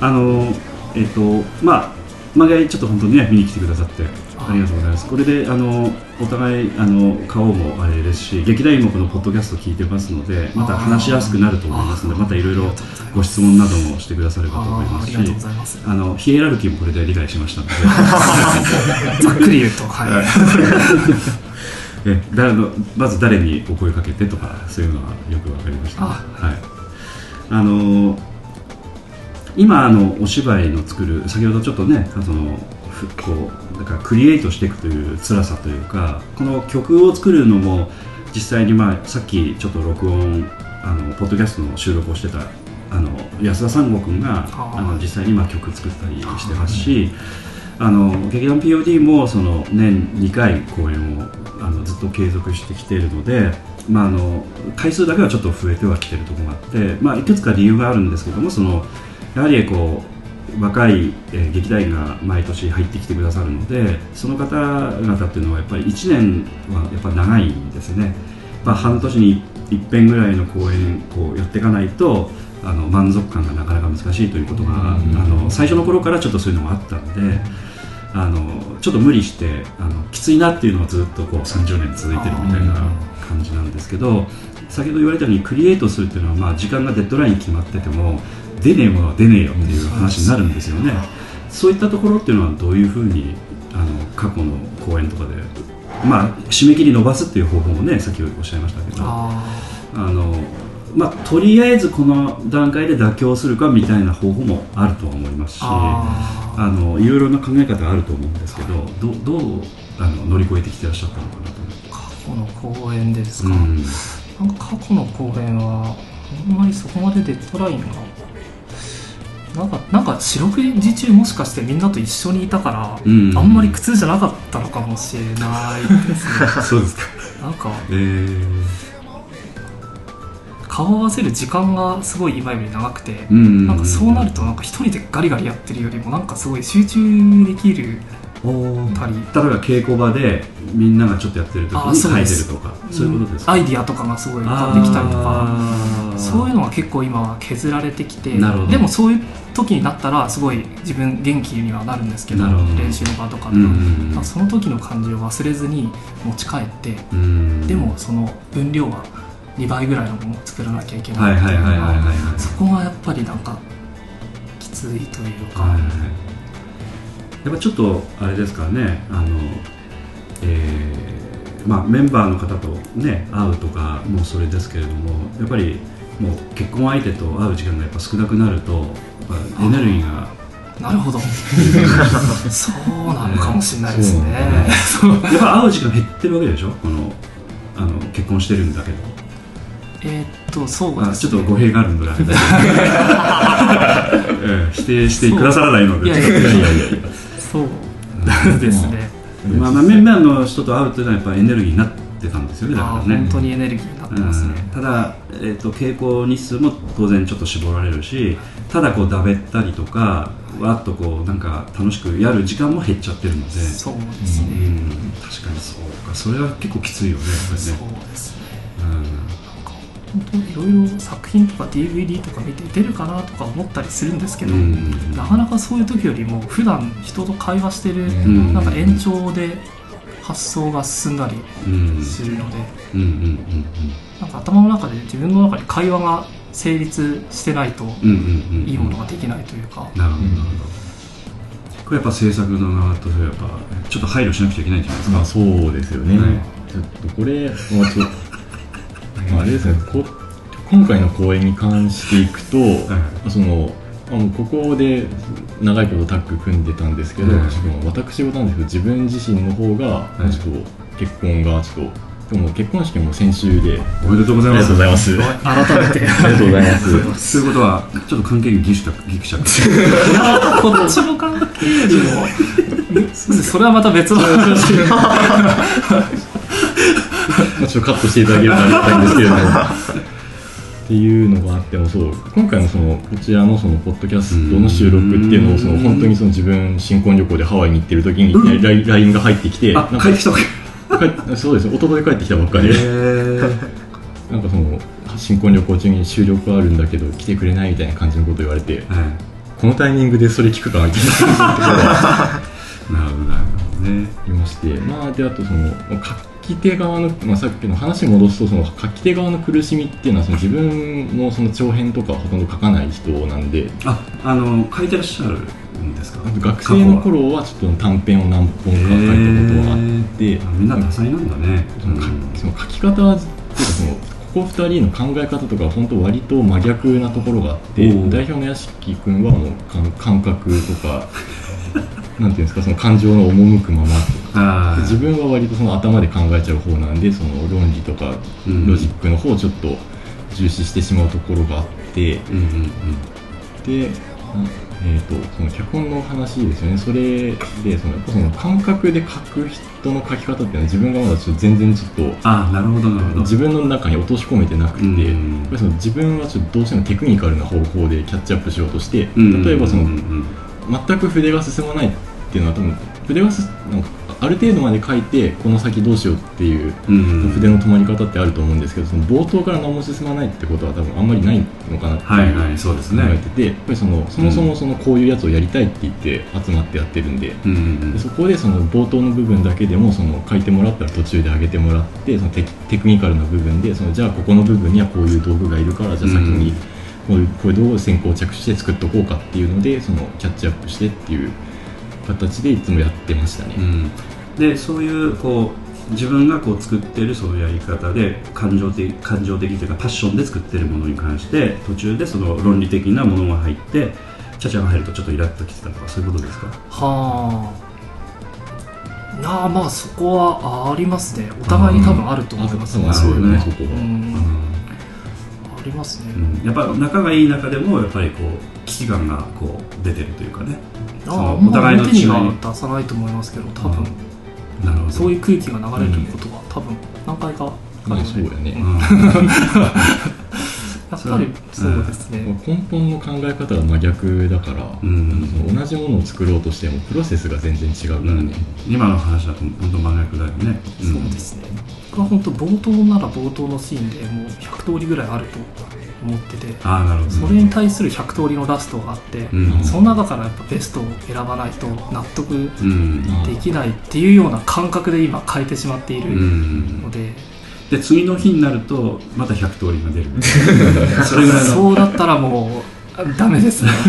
た、はい、あのえっ、とまあまがいちょっと本当にね見に来てくださってありがとうございます。これであのお互いあの顔もあれですし劇団員もこのポッドキャスト聞いてますのでまた話しやすくなると思いますのでまたいろいろご質問などもしてくださればと思いますしあーありがとうございます。あのヒエラルキーもこれで理解しましたので。ざっくり言うとはい え誰のまず誰にお声かけてとかそういうのはよくわかりました、あ。はい、あの今あのお芝居の作る先ほどちょっとねあのふこうだからクリエイトしていくという辛さというかこの曲を作るのも実際に、まあ、さっきちょっと録音あのポッドキャストの収録をしてたあの安田三吾君があの実際にまあ曲作ったりしてますしあの劇団 POD もその年2回公演をあのずっと継続してきているので、まあ、あの回数だけはちょっと増えてはきているところがあって、まあ、いくつか理由があるんですけどもそのやはりこう若い、えー劇団員が毎年入ってきてくださるのでその方々っていうのはやっぱり1年はやっぱ長いんですね、まあ、半年に一遍ぐらいの公演こうやっていかないとあの満足感がなかなか難しいということが、あの最初の頃からちょっとそういうのがあったんで。あのちょっと無理してあのきついなっていうのがずっとこう30年続いてるみたいな感じなんですけど先ほど言われたようにクリエイトするっていうのは、まあ、時間がデッドライン決まってても出ねえものは出ねえよっていう話になるんですよね、そういったところっていうのはどういうふうにあの過去の公演とかで、まあ、締め切り伸ばすっていう方法もねさっきおっしゃいましたけどああのまあ、とりあえずこの段階で妥協するかみたいな方法もあるとは思いますしああのいろいろな考え方あると思うんですけどどうどうあの乗り越えてきてらっしゃったのかなと過去の公演でですか、うん。なんか過去の公演はあんまりそこまでデッドラインがなんかなんか四六時中もしかしてみんなと一緒にいたから、うん。あんまり苦痛じゃなかったのかもしれないですね。そうですか。なんかえー顔を合わせる時間がすごい今より長くて、うんなんかそうなるとなんか一人でガリガリやってるよりもなんかすごい集中できるたり。例えば稽古場でみんながちょっとやってる時あに書いてるとかそういうことですか、アイディアとかがすごい浮かんできたりとか。そういうのは結構今は削られてきてでもそういう時になったらすごい自分元気にはなるんですけど練習の場とかでは、うんうんその時の感じを忘れずに持ち帰ってうん。でもその分量は2倍ぐらいのものを作らなきゃいけない。ってはいうのがはいそこがやっぱりなんかきついというか、はいはい。やっぱちょっとあれですかね。あの、えーまあ、メンバーの方とね会うとかもそれですけれどもやっぱりもう結婚相手と会う時間がやっぱ少なくなるとエネルギーがなるほど。そうなのかもしれないですね。そう。やっぱ会う時間減ってるわけでしょ？このあの結婚してるんだけどえーっとそうあですね。ちょっと語弊があるのであれだけど。え え否定してくださらないので。そう。ですね。まあ、まあメンバーの人と会うというのはやっぱエネルギーになってたんですよねだからね。本当にエネルギーになってますね、うん。ただ、えー、と稽古日数も当然ちょっと絞られるしただこうだべったりとかわっとこうなんか楽しくやる時間も減っちゃってるので。そうですね、うん。確かにそうか。それは結構きついよねやっぱりね本当いろいろ作品とか DVD とか見て出るかなとか思ったりするんですけど、うん。なかなかそういう時よりも普段人と会話してる、ん。なんか延長で発想が進んだりうん。するので、なんか頭の中で自分の中で会話が成立してないといいものができないというか、なるほどなるほど。これやっぱ制作の側とやっぱちょっと配慮しなくちゃいけないんじゃないですか、まあそうですよね、はいちょっとこれ、まあ、ちょまああれですねこ今回の公演に関していくと、い。そのあのここで長いことタッグ組んでたんですけど、はい。ちょっと私事なんですけど自分自身の方が、い。ちょっと結婚がちょっとでも結婚式も先週でおめでとうございありがますとうございます。改めて。ありがとうございます。そうい。うことはちょっと関係にギクシャクギクシャこっちの関係よりも。それはまた別の話。ま あ ちょっとカットしていただければありがたいんですけれども。っていうのがあってもそう今回のそのこちらのそのポッドキャストの収録っていうのをその本当にその自分新婚旅行でハワイに行ってる時にいきなり LINE が入ってきてんか帰ってきた帰っそうですね一昨日帰ってきたばっかり。でへなんかその新婚旅行中に収録あるんだけど来てくれないみたいな感じのこと言われてはい。このタイミングでそれ聞くかみたいなところが なるほどなるほどね。ありまして、まあ、であとその書き手側の、まあ、さっきの話に戻すとその書き手側の苦しみっていうのはその自分のその長編とかはほとんど書かない人なんで。ああの書いてらっしゃるんですか？学生の頃はちょっと短編を何本か書いたことがあって、へー。あみんな多彩なんだね。その書その書き方っていうかそのここ2人の考え方とかは本当割と真逆なところがあって代表の屋敷君はもう感 感覚とかなんていうんですかその感情の赴くまま自分は割とその頭で考えちゃう方なんでその論理とかうん。ロジックの方をちょっと重視してしまうところがあって。うんうんうん。で、なえー、とその脚本の話ですよね。それでそのやっぱその感覚で書く人の書き方っていうのは自分がまだちょっと全然ちょっとあなるほどなるほど。自分の中に落とし込めてなくて、うんやっぱりその自分はちょっとどうしてもテクニカルな方法でキャッチアップしようとして、うん例えばその、うんうん全く筆が進まないっていうのは多分筆がすなんかある程度まで書いてこの先どうしようっていう筆の止まり方ってあると思うんですけどその冒頭から何も進まないってことは多分あんまりないのかなってはいはいそうです考ねえてて、やっぱりそのそもそもそのこういうやつをやりたいって言って集まってやってるんで。でそこでその冒頭の部分だけでもその書いてもらったら途中で上げてもらってそのテクテクニカルな部分でそのじゃあここの部分にはこういう道具がいるからじゃあ先にこういうこういう先行着手して作っとこうかっていうのでそのキャッチアップしてっていう形でいつもやってましたね。うん。でそういうこう自分がこう作ってるそのやり方で感情的感情的というかパッションで作ってるものに関して途中でその論理的なものが入ってチャチャが入るとちょっとイラッときてたとかそういうことですか？はあ。なあまあそこはありますね。お互いに多分あると思います。ねあそうよねそこは。うん。ありますね、うん。やっぱ仲がいい中でもやっぱりこう危機感がこう出てるというかね。お互いの違い。は出さないと思いますけど多分、なるほど。そういう空気が流れることは多分何回かあるそうやね。うんやっぱりそうですね、根本の考え方が真逆だから、うん。同じものを作ろうとしてもプロセスが全然違うからね。今の話だと本当真逆だよね、ん。そうですね。僕は本当冒頭なら冒頭のシーンでもう100通りぐらいあると思っててああなるほど。それに対する100通りのラストがあって、うん。その中からやっぱベストを選ばないと納得うん。できないっていうような感覚で今変えてしまっているうん。ので、で次の日になるとまた100通りが出る。それぐらいの。そうだったらもうダメですね。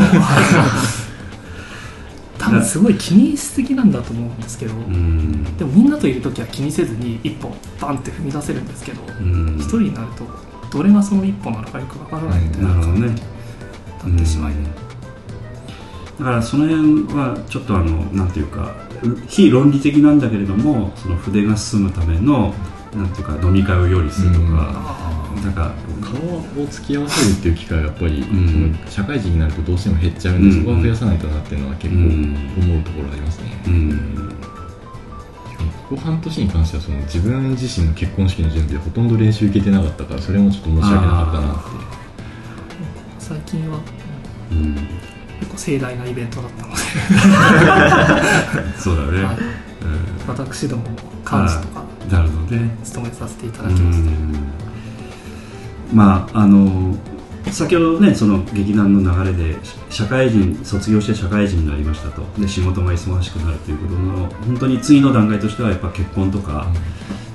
多分すごい気にしすぎなんだと思うんですけど、うん。でもみんなといる時は気にせずに一歩バンって踏み出せるんですけどうん。一人になるとどれがその一歩なのかよくわからないみたいな感じになるほどね。なってしまい、だからその辺はちょっとあのなんていうか非論理的なんだけれどもその筆が進むためのなんていうか飲み会を用意するとか、なんか顔を突き合わせるっていう機会はやっぱり、社会人になるとどうしても減っちゃうんで、うん。そこは増やさないとなっていうのは結構うん。思うところありますね、うん。ここ半年に関してはその自分自身の結婚式の準備でほとんど練習行けてなかったからそれもちょっと申し訳なかったなって最近はうん。結構盛大なイベントだったので。そうだね、はい。うん。私どもも幹事とかなるほどね務めさせていただうきました、ん。まああの先ほどねその劇団の流れで社会人卒業して社会人になりましたと。で仕事が忙しくなるということの本当に次の段階としてはやっぱ結婚とか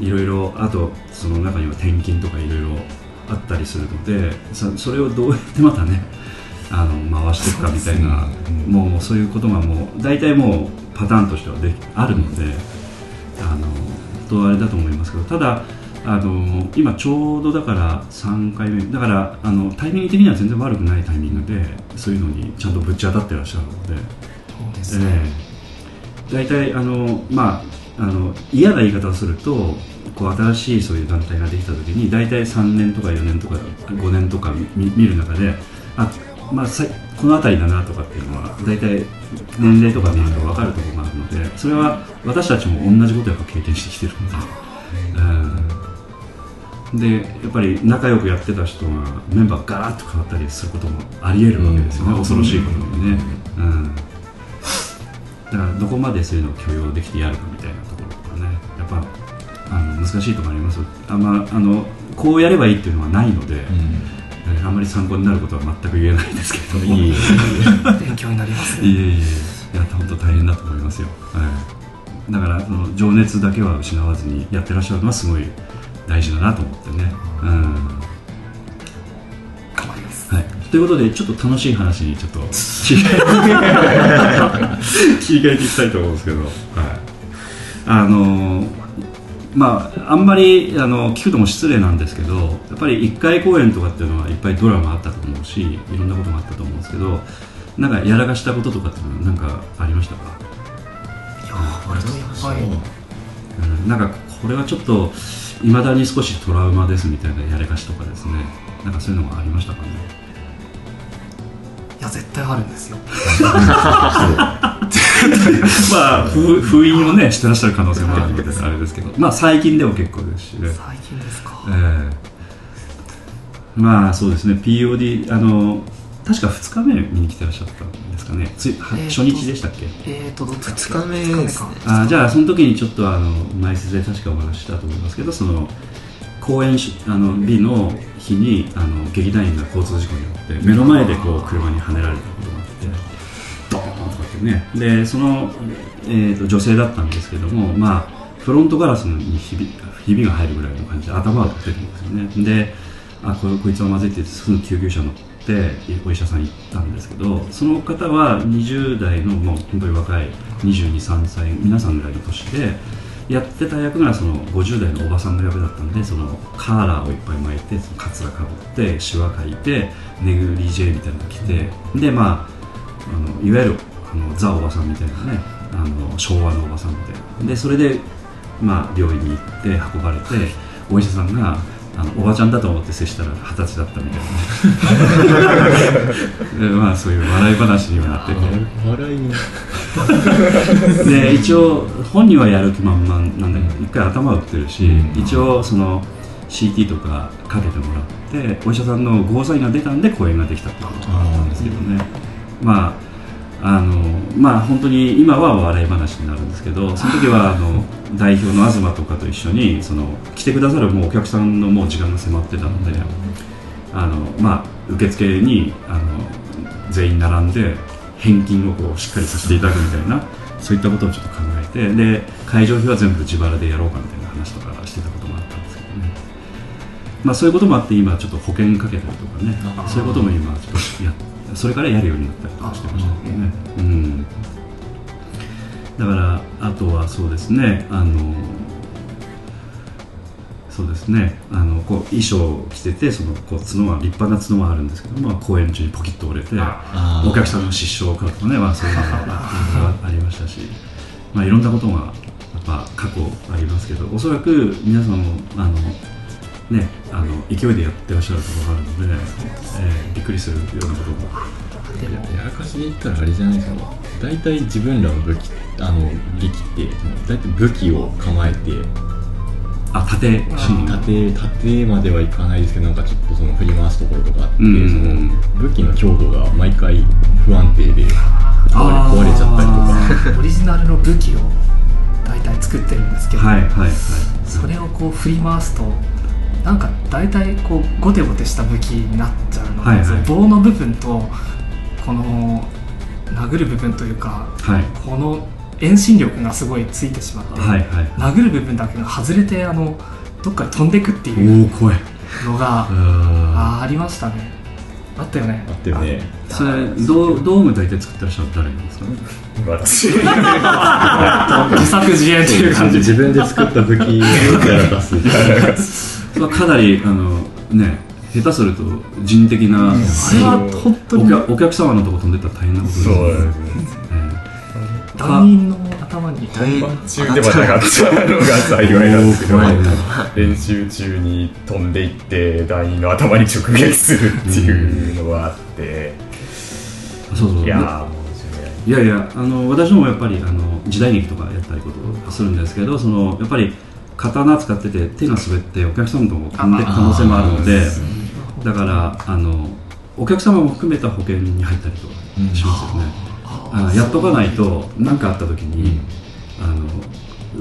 いろいろあとその中には転勤とかいろいろあったりするのでそそれをどうやってまたねあの回していくかみたいな、ねうんもうそういうことがもう大体もうパターンとしてはできあるのであのとあれだと思いますけどただあの今ちょうどだから3回目だからあのタイミング的には全然悪くないタイミングでそういうのにちゃんとぶち当たってらっしゃるので。そうですね、ええ大体あの、まあ、あの嫌な言い方をするとこう新しいそういう団体ができた時に大体3年とか4年とか5年とか見見る中であ、まあ、この辺りだなとかっていうのは大体年齢とか見ると分かるところがあるのでそれは私たちも同じことをやっぱ経験してきてるので。うんでやっぱり仲良くやってた人がメンバーがガラッと変わったりす。ることもありえるわけです。よね、うん恐ろしいことにね、うん、だからどこまでそういうのを許容できてやるかみたいなところとかねやっぱあの難しいところあります。あ,、まあ、のこうやればいいっていうのはないので、うんあまり参考になることは全く言えないですけれどもいい勉強になりますねいえいえ。いや本当大変だと思いますよ、はい、だからその情熱だけは失わずにやってらっしゃるのはすごい大事だなと思ってね、うん。頑張ります。はい、ということでちょっと楽しい話にちょっと 切り替えていきたいと思うんですけど、はい、あのまああんまりあの聞くのも失礼なんですけどやっぱり1回公演とかっていうのはいっぱいドラマあったと思うしいろんなことがあったと思うんですけどなんかやらかしたこととかっていうのはなんかありましたか、割とやばいうん、なんかこれはちょっといまだに少しトラウマですみたいなやらかしとかですね。なんかそういうのがありましたかね？いや絶対あるんですよ まあ、ふ封印をねしてらっしゃる可能性もあるのであれですけど、まあ最近でも結構ですしね。最近ですか。ええ。まあそうですね。POD あの確か2日目見に来てらっしゃったんですかね。つえーと初日でしたっけ？えーとどっちだっけ？二日目ですね。あじゃあその時にちょっとあの前説で確かお話ししたと思いますけどその公演しあの日の日にあの劇団員が交通事故に遭って目の前でこう車にはねられたことーンとかってね。でその、えー、と女性だったんですけどもまあフロントガラスにひびひびが入るぐらいの感じで頭が出てるんですよね。であここいつはまずいって言ってすぐ救急車乗ってお医者さん行ったんですけどその方は20代のもう本当に若い223歳皆さんぐらいの年でやってた役がその50代のおばさんの役だったんでそのカーラーをいっぱい巻いてそのカツラかぶってシワかいてネグリジェみたいなの着てでまああのいわゆるあのザ・おばさんみたいなねあの昭和のおばさんみたいな。でそれで、まあ、病院に行って運ばれてお医者さんがあのおばちゃんだと思って接したら二十歳だったみたいな。ね でまあそういう笑い話にはなってて。笑いに。で一応本人はやる気満々なんだけど一回頭打ってるし、うん。一応その CT とかかけてもらってお医者さんのゴーサインが出たんで講演ができたってことなんですけどね。まああのまあ本当に今は笑い話になるんですけどその時は あの代表の東とかと一緒にその来てくださるもうお客さんのもう時間が迫ってたのであのまあ受付にあの全員並んで返金をこうしっかりさせていただくみたいなそういったことをちょっと考えてで会場費は全部自腹でやろうかみたいな話とかしてたこともあったんですけどね、まあ、そういうこともあって今ちょっと保険かけたりとかねそういうことも今ちょっとやそれからやるようになったりとかしてましたけどね、うん、だからあとはそうですねあのそうですねあのこう衣装を着ててそのこう角は立派な角はあるんですけど、まあ、公演中にポキッと折れてお客さんの失笑を買うとかね、まあ、そういうのが ありましたし、まあ、いろんなことがやっぱ過去ありますけどおそらく皆さんもあの、ね、あの勢いでやってらっしゃるところがあるので、えーびっくりするようなことも。やらかしで言ったらあれじゃないですか。大体自分らの武器あの劇って大体武器を構えてあ縦縦縦まではいかないですけどなんかちょっとその振り回すところとかあって、うんその武器の強度が毎回不安定で壊れ壊れちゃったりとか。オリジナルの武器を大体作ってるんですけど、はいはいはい。それをこう振り回すとなんか大体こうゴテゴテした武器になっちゃうの。で、はいはい。棒の部分とこの殴る部分というかはい。この遠心力がすごいついてしまって、はいはい。殴る部分だけが外れてあのどっかに飛んでいくっておいうお怖い。のがありましたね。あったよね。あったよね。ーそれドドーム大体作ってらっしゃる誰なんですか？私。自作自演という感じ。自分で作った武器をやらかす それはかなりあのね下手すると人的な、あれは本当に。お客お客様のとこ飛んでったら大変なことですそう。よね頭に大本番中ではなかったのが幸い。なんですけど練習中に飛んでいって団員の頭に直撃するっていうのがあって。えそうそう。いやいやいやあの私もやっぱりあの時代劇とかやったりことするんですけどそのやっぱり刀使ってて手が滑ってお客様とも飛んでいく可能性もあるのでだからあのお客様も含めた保険に入ったりとかしますよね、あやっとかないと何かあった時に、あの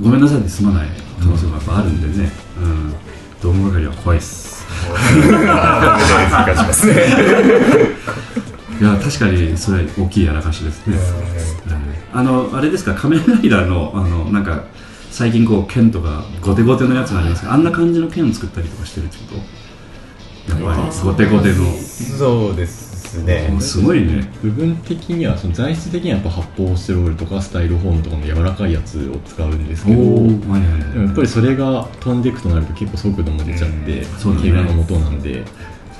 ごめんなさいで済まない可能性もやっぱあるんでね、うん、ドーム係は怖いっす。いや確かにそれ大きいやらかしですね、うん。あのあれですか仮面ライダーのあのなんか最近こう剣とかゴテゴテのやつがありますけどあんな感じの剣を作ったりとかしてるってこと？やっぱりゴテゴテの。そうですね。おすごいね。部分的にはその材質的にはやっぱ発泡スチロールとかスタイルフォームとかの柔らかいやつを使うんですけどはいはいはい。でもやっぱりそれが飛んでいくとなると結構速度も出ちゃって、そうだね。怪我の元なんで。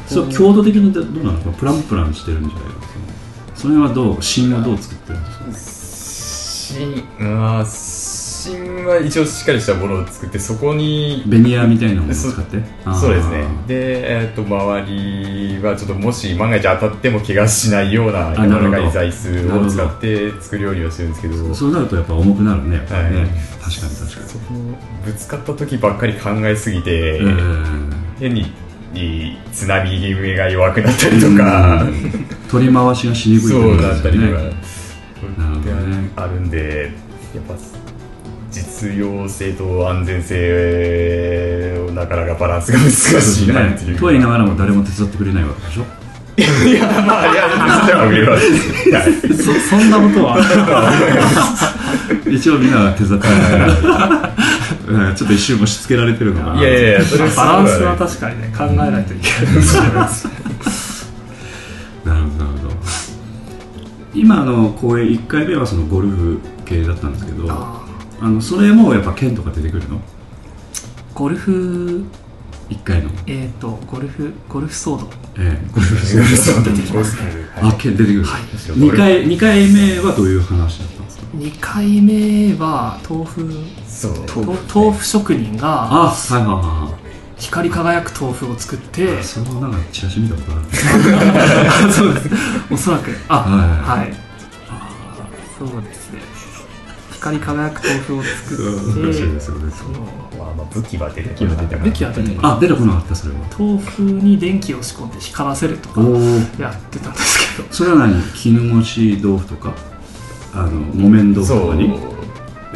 そう強度的にどうなの？かプランプランしてるんじゃないのその辺はどう芯はどう作ってるんですか？芯まあ芯は一応しっかりしたものを作ってそこにベニヤみたいなものを使って？そうですね。で、えー、と周りはちょっともし万が一当たっても怪我しないような柔らかい材質を使って作るようにはしてるんですけど。そうなるとやっぱ重くなるねやっぱりね、はい。確かに確かに。ぶつかった時ばっかり考えすぎて、うん。変にに津波目が弱くなったりとか、取り回しがしにくいってそうだったりとか、ね。あるんでやっぱ実用性と安全性をなかなかバランスが難しいなっていう。とは言いながらも誰も手伝ってくれないわけでしょ？いやまあいや手伝ってはくれますは。いそそんなことは？一応みんなが手伝ってくれないうんちょっと一瞬押し付けられてるのかな。いやいやそれバランスは確かにね考えないといけない。ないですねなるほどなるほど。今あの公演1回目はそのゴルフ系だったんですけどああのそれもやっぱ剣とか出てくるの？ーゴルフ？1回の。えっ、とゴルフゴルフソード。ええゴルフ出てきますね。あ剣出てくる、はい。2回二回目はどういう話だったんですか2回目は豆腐。そう。と豆腐職人があはいはいはいはい。光り輝く豆腐を作ってそのなんかチラシ見たことある。そうです。おそらく。あははい。そうですね光り輝く豆腐を作って。難しいですよねそのまあまあ武器は出てこなかった武器は出てこない。あ出てこなかったそれは。豆腐に電気を仕込んで光らせるとかやってたんですけど。それは何？絹ごし豆腐とか？あの木綿豆腐とそう。かに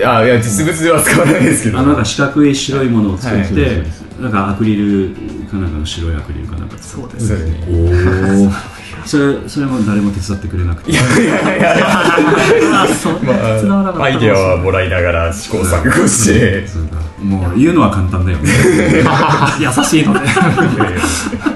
あいや実物では使わないですけど。あのなんか四角い白いものを作って、はい。なんかアクリルかなんかの白いアクリルかなんか使そうってですね。おおそれそれも誰も手伝ってくれなくて。あそうま手伝わなかったあアイデアはもらいながら試行錯誤して。もう言うのは簡単だよね。優しいのでそっか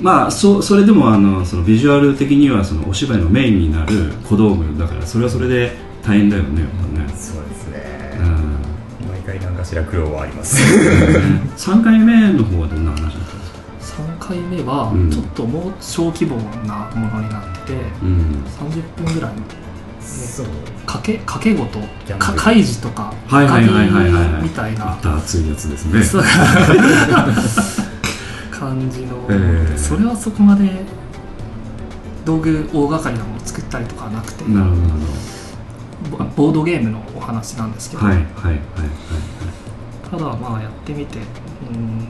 まあそそれでもあのそのビジュアル的にはそのお芝居のメインになる小道具だからそれはそれで大変だよねやっぱね。そうですね。うん。毎回何かしら苦労はあります。3回目の方はどんな話だったんですか？3回目はうん。ちょっともう小規模なものになってて、うん。30分ぐらいのそう。賭け賭け事か開示とかはいはいはいはいみたいな。熱いやつですね。そう 感じの、ええ。それはそこまで道具大掛かりなものを作ったりとかはなくて、なるほどボボードゲームのお話なんですけど、ほどはいはいはいはい。ただまあやってみてうん。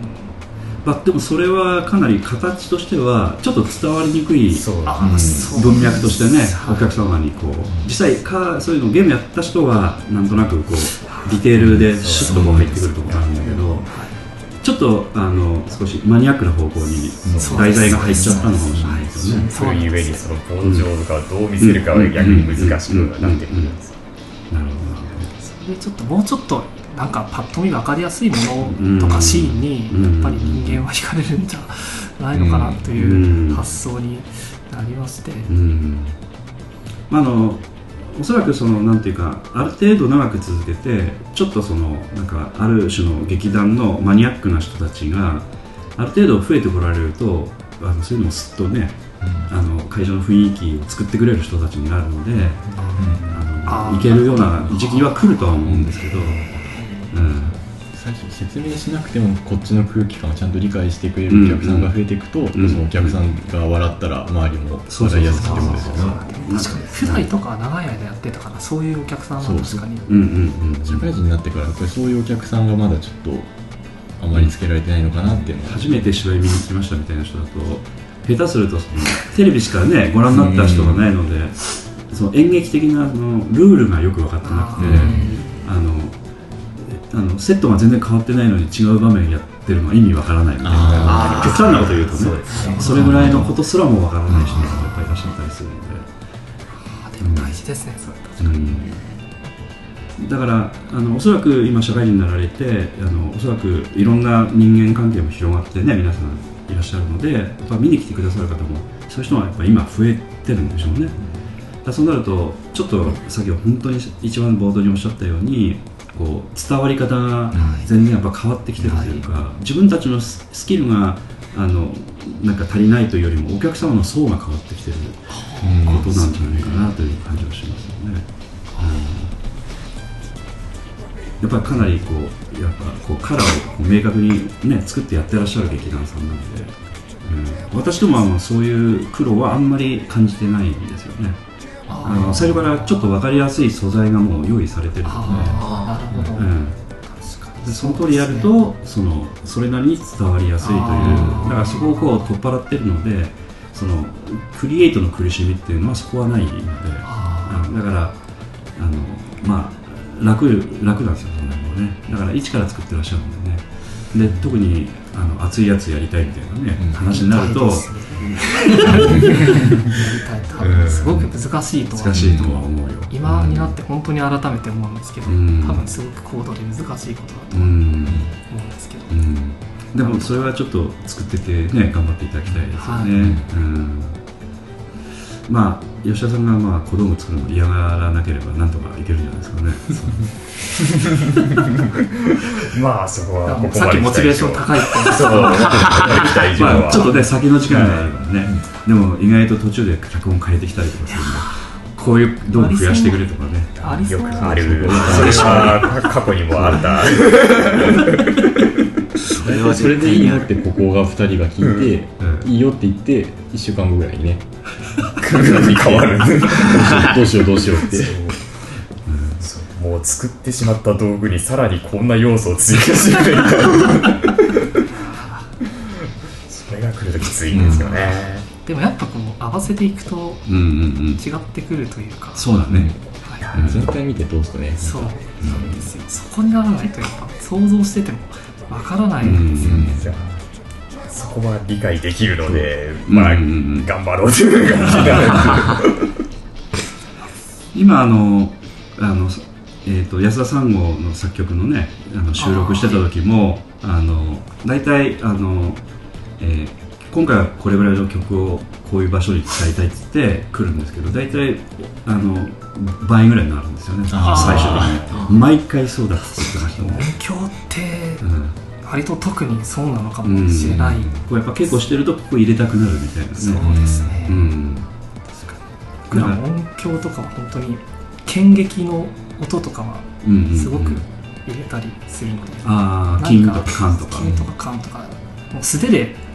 まあ、でもそれはかなり形としてはちょっと伝わりにくいそうあ、うんそう文脈としてねはい。お客様にこう実際かそういうのゲームやった人はなんとなくこうディテールでシュッとこう入ってくるところなんだけどちょっとあの少しマニアックな方向に題材が入っちゃったのかもしれないですよねそういう上にその工場とかをどう見せるかは逆に難しくなってくるんです。なるほそれでちょっともうちょっとなんかパッと見分かりやすいものとうんかシーンにうんやっぱり人間は惹かれるんじゃないのかなという発想になりまして、どうん。まああのおそらくそのなんていうかある程度長く続けてちょっとそのなんかある種の劇団のマニアックな人たちがある程度増えてこられるとあのそういうのもすっとねあの会場の雰囲気を作ってくれる人たちになるのでああーのいけるような時期は来るとは思うんですけど、うん、最初説明しなくてもこっちの空気感をちゃんと理解してくれるお客さんが増えていくと、んそのお客さんが笑ったら周りも笑いやすくてもですよね。確かに。不在とか長い間やってたからそういう。お客さんは確かにうんうんうん。社会人になってからやっぱりそういうお客さんがまだちょっとあまりつけられてないのかなっていうのは。初めて芝居見に来ましたみたいな人だと下手するとそのテレビしかねご覧になった人がないので、その演劇的なそのルールがよく分かってなくて、あのあのセットが全然変わってないのに違う場面やってるのは意味わからないみたいな。あ極端なこと言うとねねそれぐらいのことすらもわからない人がやっぱりいらっしゃったりするので。あでも大事ですねそれうんだからあのおそらく今社会人になられてあのおそらくいろんな人間関係も広がってね皆さんいらっしゃるのでやっぱ見に来てくださる方もそういう人がやっぱ今増えてるんでしょうね。だからそうなるとちょっとさっきは本当に一番冒頭におっしゃったようにこう伝わり方が全然やっぱ変わってきてるというか、自分たちのススキルがあのなんか足りないというよりもお客様の層が変わってきてることなんじゃないかなという感じはしますよね。うんやっぱりかなりこうやっぱこうカラーを明確にね作ってやってらっしゃる劇団さんなので、うん、私どもはまあそういう苦労はあんまり感じてないんですよね。あの最初からちょっと分かりやすい素材がもう用意されてるので、うん、でその通りやるとそのそれなりに伝わりやすいという。だからそこをこう取っ払ってるのでそのクリエイトの苦しみっていうのはそこはないので。だからあのまあ楽楽なんですよそんなのもね。だから一から作ってらっしゃるんでねで特にあの熱いやつやりたいみたいなね、うん。話になるとやりたい多分すごく難しいとは難しいとは思うよ。今になって本当に改めて思うんですけど、うん。多分すごく高度で難しいことだとうん、思うんですけど、うん、でもそれはちょっと作っててね頑張っていただきたいですよね、はい。うん。まあ吉田さんがまあ小道具作るの嫌がらなければなんとかいけるんじゃないですかね。まあそこはここさっきモチベーション高いって言いましたそう。期待以上はまあ、ちょっとね先の時間があるからね、でも意外と途中で脚本変えてきたりとかするんで。こういう道具増やしてくれとかね。ありそう。よくある。それは過去にもあった それはそれでいいのってここが2人が聞いて、うん。いいよって言って1週間後ぐらいにね。変わる。どうしようどうしようって。そう。もう作ってしまった道具にさらにこんな要素を追加してくれるそれが来るときついんですよね、でもやっぱこう合わせていくとうんうんうん。違ってくるというか、そうだね、はい。全体見て通すとね。そう。なん。ですよ。そこにならないとやっぱ想像しててもわからないんですよね、じゃあそこは理解できるので、うん。まあ、うん頑張ろうという感じになる今あのあの、えー、と安田三郷の作曲のねあの収録してた時もあの大体あの、えー今回はこれぐらいの曲をこういう場所に使いたいって言って来るんですけど大体あの倍ぐらいになるんですよね最終的に。毎回そうだって言ってましたもん。音響ってうん。割と特にそうなのかもしれない、こうやっぱ稽古してるとここ入れたくなるみたいなね。そうですね、うん。僕らも音響とかは本当に剣劇の音とかはうんうんうん。すごく入れたりするので、ああなん金とか缶とか金とか缶とか。もう素手で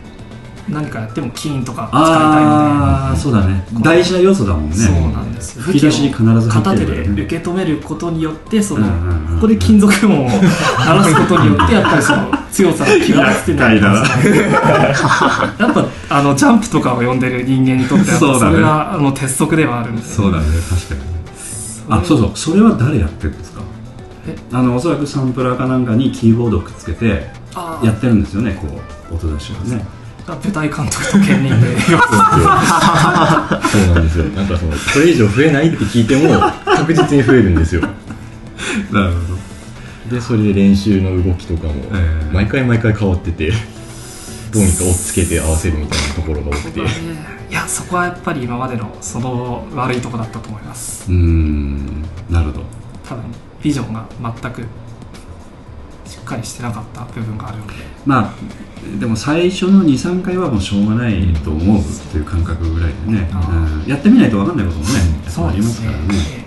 何かやっても金とか使いたいのああそうだね。大事な要素だもんね。でそうなんですよ。吹き出しに必ず入片手で受け止めることによってその、うんうんうんここで金属音を鳴らすことによってやっぱりその強さが際立ってない厄介だやっぱあのジャンプとかを読んでる人間にとってはそれがあの鉄則ではあるんでそうだね確かに。あそうそう。それは誰やってるんですか？え？あのおそらくサンプラーかなんかにキーボードをくっつけてあやってるんですよねこう音出しをね舞台監督と兼任で。そうなんですよ。なんかそのこれ以上増えないって聞いても確実に増えるんですよ。なるほでそれで練習の動きとかもええ。毎回毎回変わっててどうにか追っつけて合わせるみたいなところが多くて。いやそこはやっぱり今までのその悪いとこだったと思います。どうーん。なるほど。多分ビジョンが全くかりしてなかった部分があるので。まあでも最初の23回はもうしょうがないと思うという感覚ぐらいでね、うん。やってみないと分かんないこともねやっぱありますからね。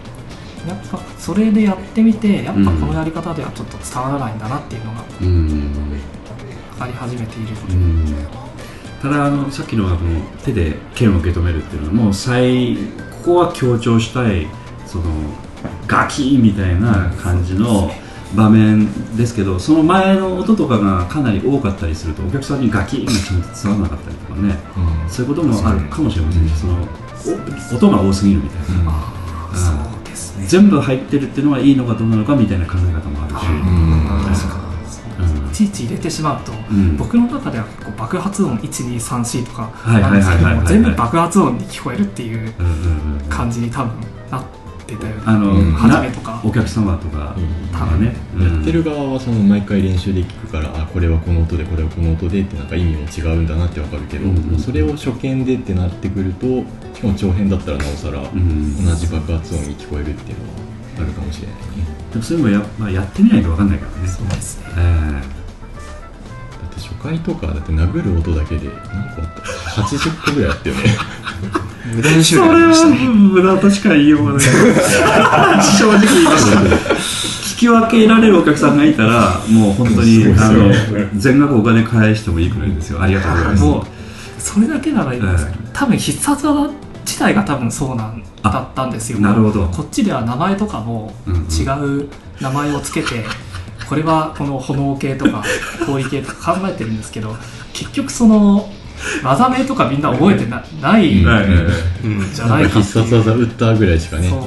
やっぱそれでやってみてやっぱこのやり方ではちょっと伝わらないんだなっていうのがうん。分かり始めているので、うん。ただあのさっきのあの手で剣を受け止めるっていうのはもう最ここは強調したいそのガキーみたいな感じの場面ですけどその前の音とかがかなり多かったりするとお客さんにガキーが伝わらなかったりとかね。そういうこともあるかもしれません、そのお音が多すぎるみたいな、うでですね。全部入ってるっていうのはいいのかどうなのかみたいな考え方もあるし、うん。いちいち入れてしまうと、ん。僕の中では結構爆発音1234とかはいなんですけども全部爆発音に聞こえるっていううんうんうん感じに多分なってたよね。あの、うん。な初めとか。お客様とかうん。がね、やってる側はその毎回練習で聞くからあこれはこの音でこれはこの音でってなんか意味も違うんだなってわかるけど、うん。うんそれを初見でってなってくるとしかも長編だったらなおさらん。同じ爆発音に聞こえるっていうのはあるかもしれないね。でもそういうのもや,、まあ、やってみないと分かんないからね。そうですね。えだって初回とかだって殴る音だけで何個あった。80個ぐらいあったよね無駄にえ種類ありましたね。無駄としか言いようがない。正直言いました。聞き分けられるお客さんがいたらもう本当にあの全額お金返してもいいくらいですよ。ありがとうございます。もうそれだけならいいんですけど、多分必殺技自体が多分そうなんあだったんですよ。なるほど。こっちでは名前とかもうんうん。違う名前をつけて、これはこの炎系とか氷系とか考えてるんですけど結局その技名とかみんな覚えてなないうん。じゃないか。必殺技打ったぐらいしかね。そう。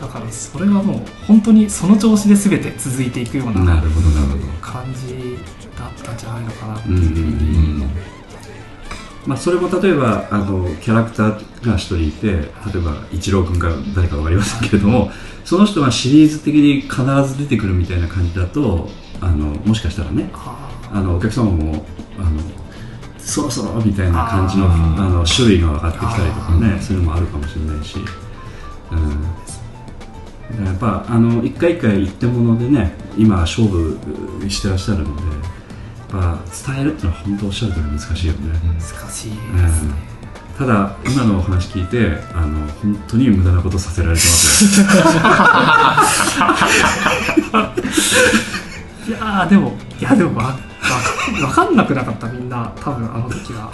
だからそれはもう本当にその調子で全て続いていくようななるほどなるほど。感じだったんじゃないのかな。ってうんうんううん。んまあ、それも例えばあのキャラクターが一人いて例えば一郎君か誰か分かりませんけれどもその人がシリーズ的に必ず出てくるみたいな感じだとあのもしかしたらねああのお客様もあのそろそろみたいな感じのあの種類が分かってきたりとかあねそういうのもあるかもしれないし、うん、やっぱあの一回一回一点物でね今勝負してらっしゃるのでやっぱ伝えるっていうのは本当おっしゃる通り難しいよね。難しいですうん。ね、ただ今のお話聞いてあの本当に無駄なことさせられてますよ。いやーでもいやでもわ わかんなくなかったみんな多分あの時は。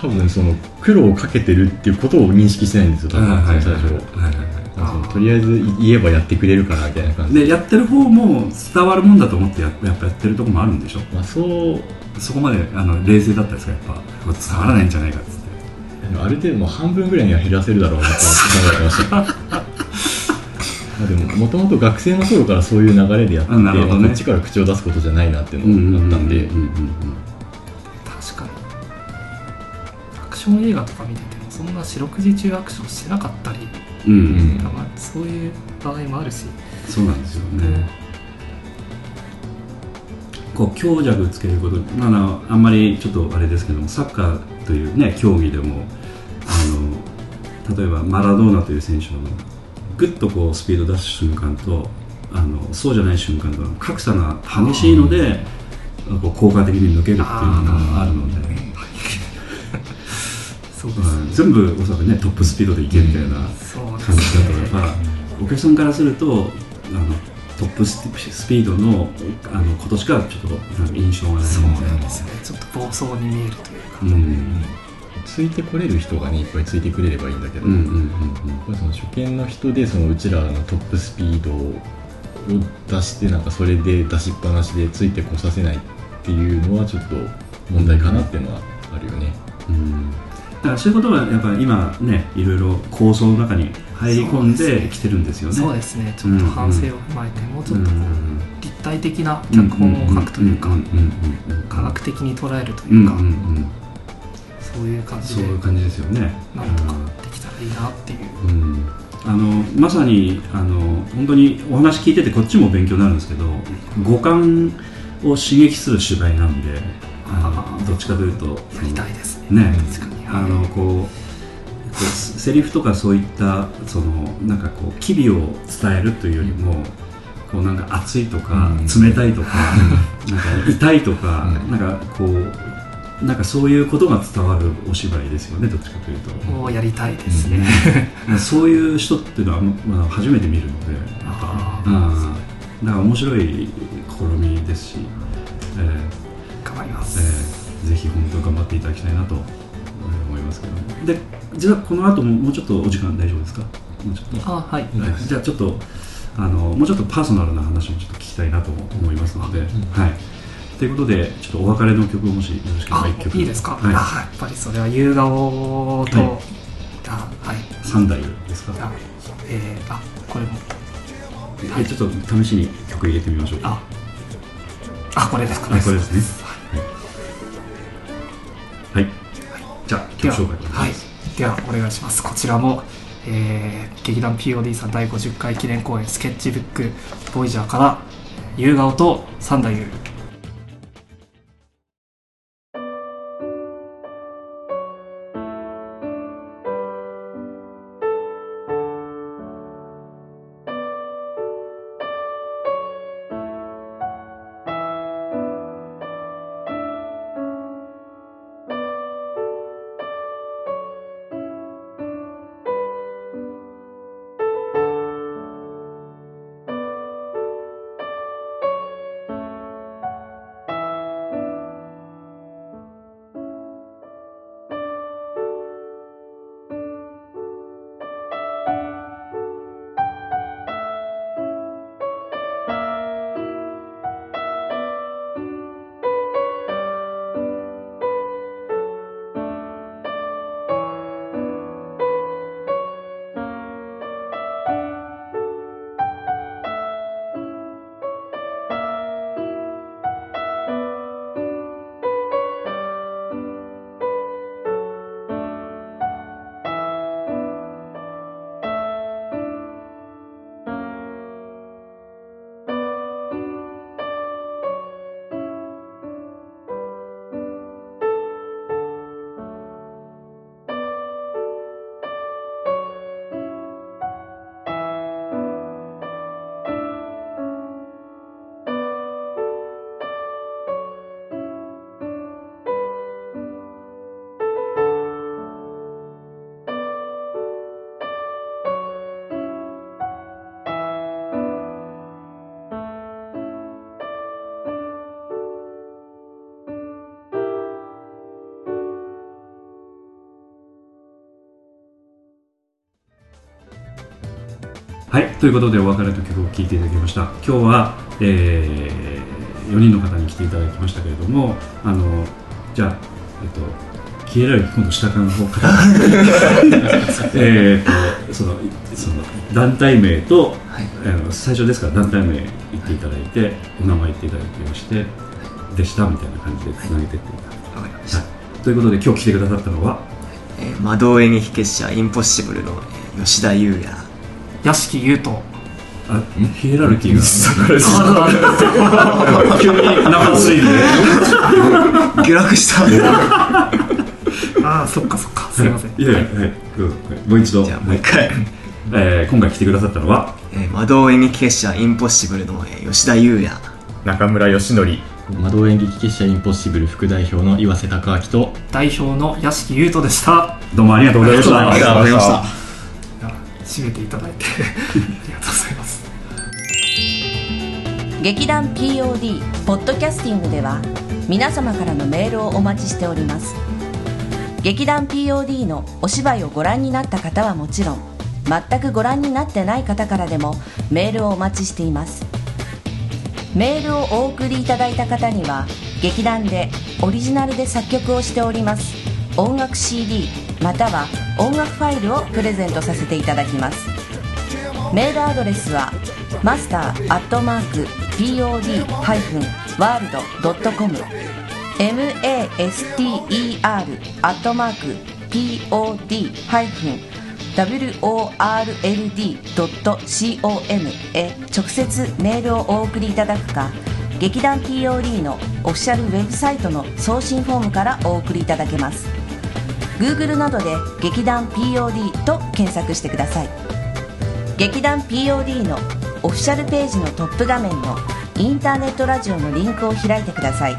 多分その苦労をかけてるっていうことを認識してないんですよ多分はいはい最初はいはい。とりあえず言えばやってくれるかなみたいな感じ。でやってる方も伝わるもんだと思ってややっぱやってるとこもあるんでしょ？まあ、そう。そこまであの冷静だったですかやっぱ。伝わらないんじゃないかっつって。ある程度もう半分ぐらいには減らせるだろうなと考えてました まあでももともと学生の頃からそういう流れでやってて、ね。まあこっちから口を出すことじゃないなっていうのがあったんで、確かに。アクション映画とか見ててもそんな四六時中アクションしてなかったり。うんうん。まそういう場合もあるし。そうなんですよね。こう強弱つけること、まああの、あんまりちょっとあれですけどもサッカーという、ね、競技でもあの例えばマラドーナという選手のぐっとこうスピード出す瞬間とあのそうじゃない瞬間との格差が激しいのでこう効果的に抜けるっていうのがあるので、そうですうん全部おそらくねトップスピードでいけみたいな。感じだとやっぱお客さんからするとあのトップススピードのあのことしかちょっと印象がないそうななんですよね。ちょっと暴走に見えるというか、うんついてこれる人がねいっぱいついてくれればいいんだけど、うんうんうんやっぱりその初見の人でそのうちらのトップスピードを出してなんかそれで出しっぱなしでついてこさせないっていうのはちょっと問題かなっていうのはあるよね、うん。だからそういうことはやっぱり今ねいろいろ構想の中に入り込んできてるんですよね。そうですね。ちょっと反省を踏まえて、もうちょっとこうん。う立体的な脚本を書くというか、んんうんうんうん科学的に捉えるとうんいうか、うんうんそういう感じで。そういう感じですよね。なんとかできたらいいなっていう、うん。あのまさにあの本当にお話聞いててこっちも勉強になるんですけど五感を刺激する芝居なんであのどっちかというとやりたいです。ね。ねあのこうセリフとかそういったそのなんかこう機微を伝えるというよりもこうなんか熱いとか、うん。冷たいとかなんか痛いとか、うん。なんかこうなんかそういうことが伝わるお芝居ですよねどっちかというと。をやりたいですね、そういう人っていうのは、まあ、初めて見るので、あうん、だから面白い試みですし、えー。頑張りまーす、えー。ぜひ本当に頑張っていただきたいなと思いますけど、でじゃあこの後ももうちょっとお時間大丈夫ですか？もうちょっと、あはい、はい。じゃあちょっとあのもうちょっとパーソナルな話もちょっと聞きたいなと思いますので、はい。ということでちょっとお別れの曲をもしよろしければあ一曲。いいですか、はい、あやっぱりそれは夕顔と、はい。あはい。三台ですか？あえー、あこれも。えちょっと試しに曲入れてみましょうか。あ。あこれですこあこれですね。はい、じゃあでは曲紹介お願はい。ではお願いします。こちらも、えー劇団 POD さん第50回記念公演スケッチブックボイジャーから夕顔と三太夫はい、ということでお別れと曲を聴いていただきました。今日は、え4人の方に来ていただきましたけれどもあのじゃあ、えっと、消えられる今度下からの方から。えっとそのその団体名と、あの最初ですから団体名言っていただいてお名前言っていただきましてでしたみたいな感じでつなげていっていただわかりました、はい、ということで今日来てくださったのは？えー魔導演劇結社インポッシブルの、えー吉田優也屋敷優斗。あヒエラルキーが。あ急に生ついで。下落した。あそっかそっか。すいません。い。やいや、はい、どうぞはいもう一度。じゃあもう一回、えー今回来てくださったのは？えー魔導演劇結社インポッシブルの、えー吉田優也。中村義則。魔導演劇結社インポッシブル副代表の岩瀬隆明と。代表の屋敷優斗でした。どうもありがとうございました。ありがとうございました締めていただいて。ありがとうございます。劇団 POD ポッドキャスティングでは皆様からのメールをお待ちしております。劇団 POD のお芝居をご覧になった方はもちろん全くご覧になってない方からでもメールをお待ちしています。メールをお送りいただいた方には劇団でオリジナルで作曲をしております。音楽 CD または音楽ファイルをプレゼントさせていただきます。メールアドレスはマスターアットマーク pod-world.com master アットマーク pod-world.com へ直接メールをお送りいただくか劇団 POD のオフィシャルウェブサイトの送信フォームからお送りいただけます。Google などで劇団 POD と検索してください。劇団 POD のオフィシャルページのトップ画面のインターネットラジオのリンクを開いてください。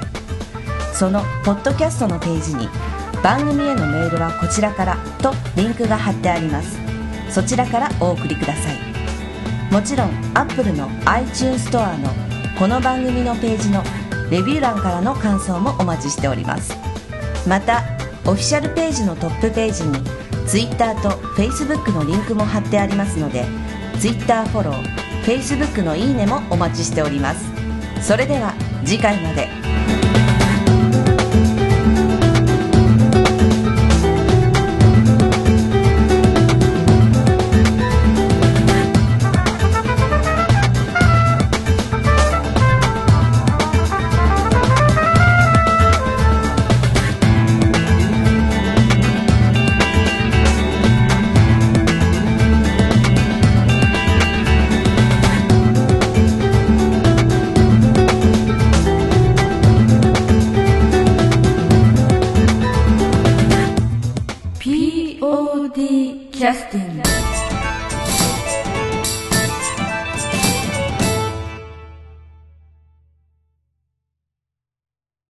そのポッドキャストのページに番組へのメールはこちらからとリンクが貼ってあります。そちらからお送りください。もちろん Apple の iTunes ストアのこの番組のページのレビュー欄からの感想もお待ちしております。またオフィシャルページのトップページに Twitter と Facebook のリンクも貼ってありますので Twitter フォロー Facebook のいいねもお待ちしております。それでは次回まで。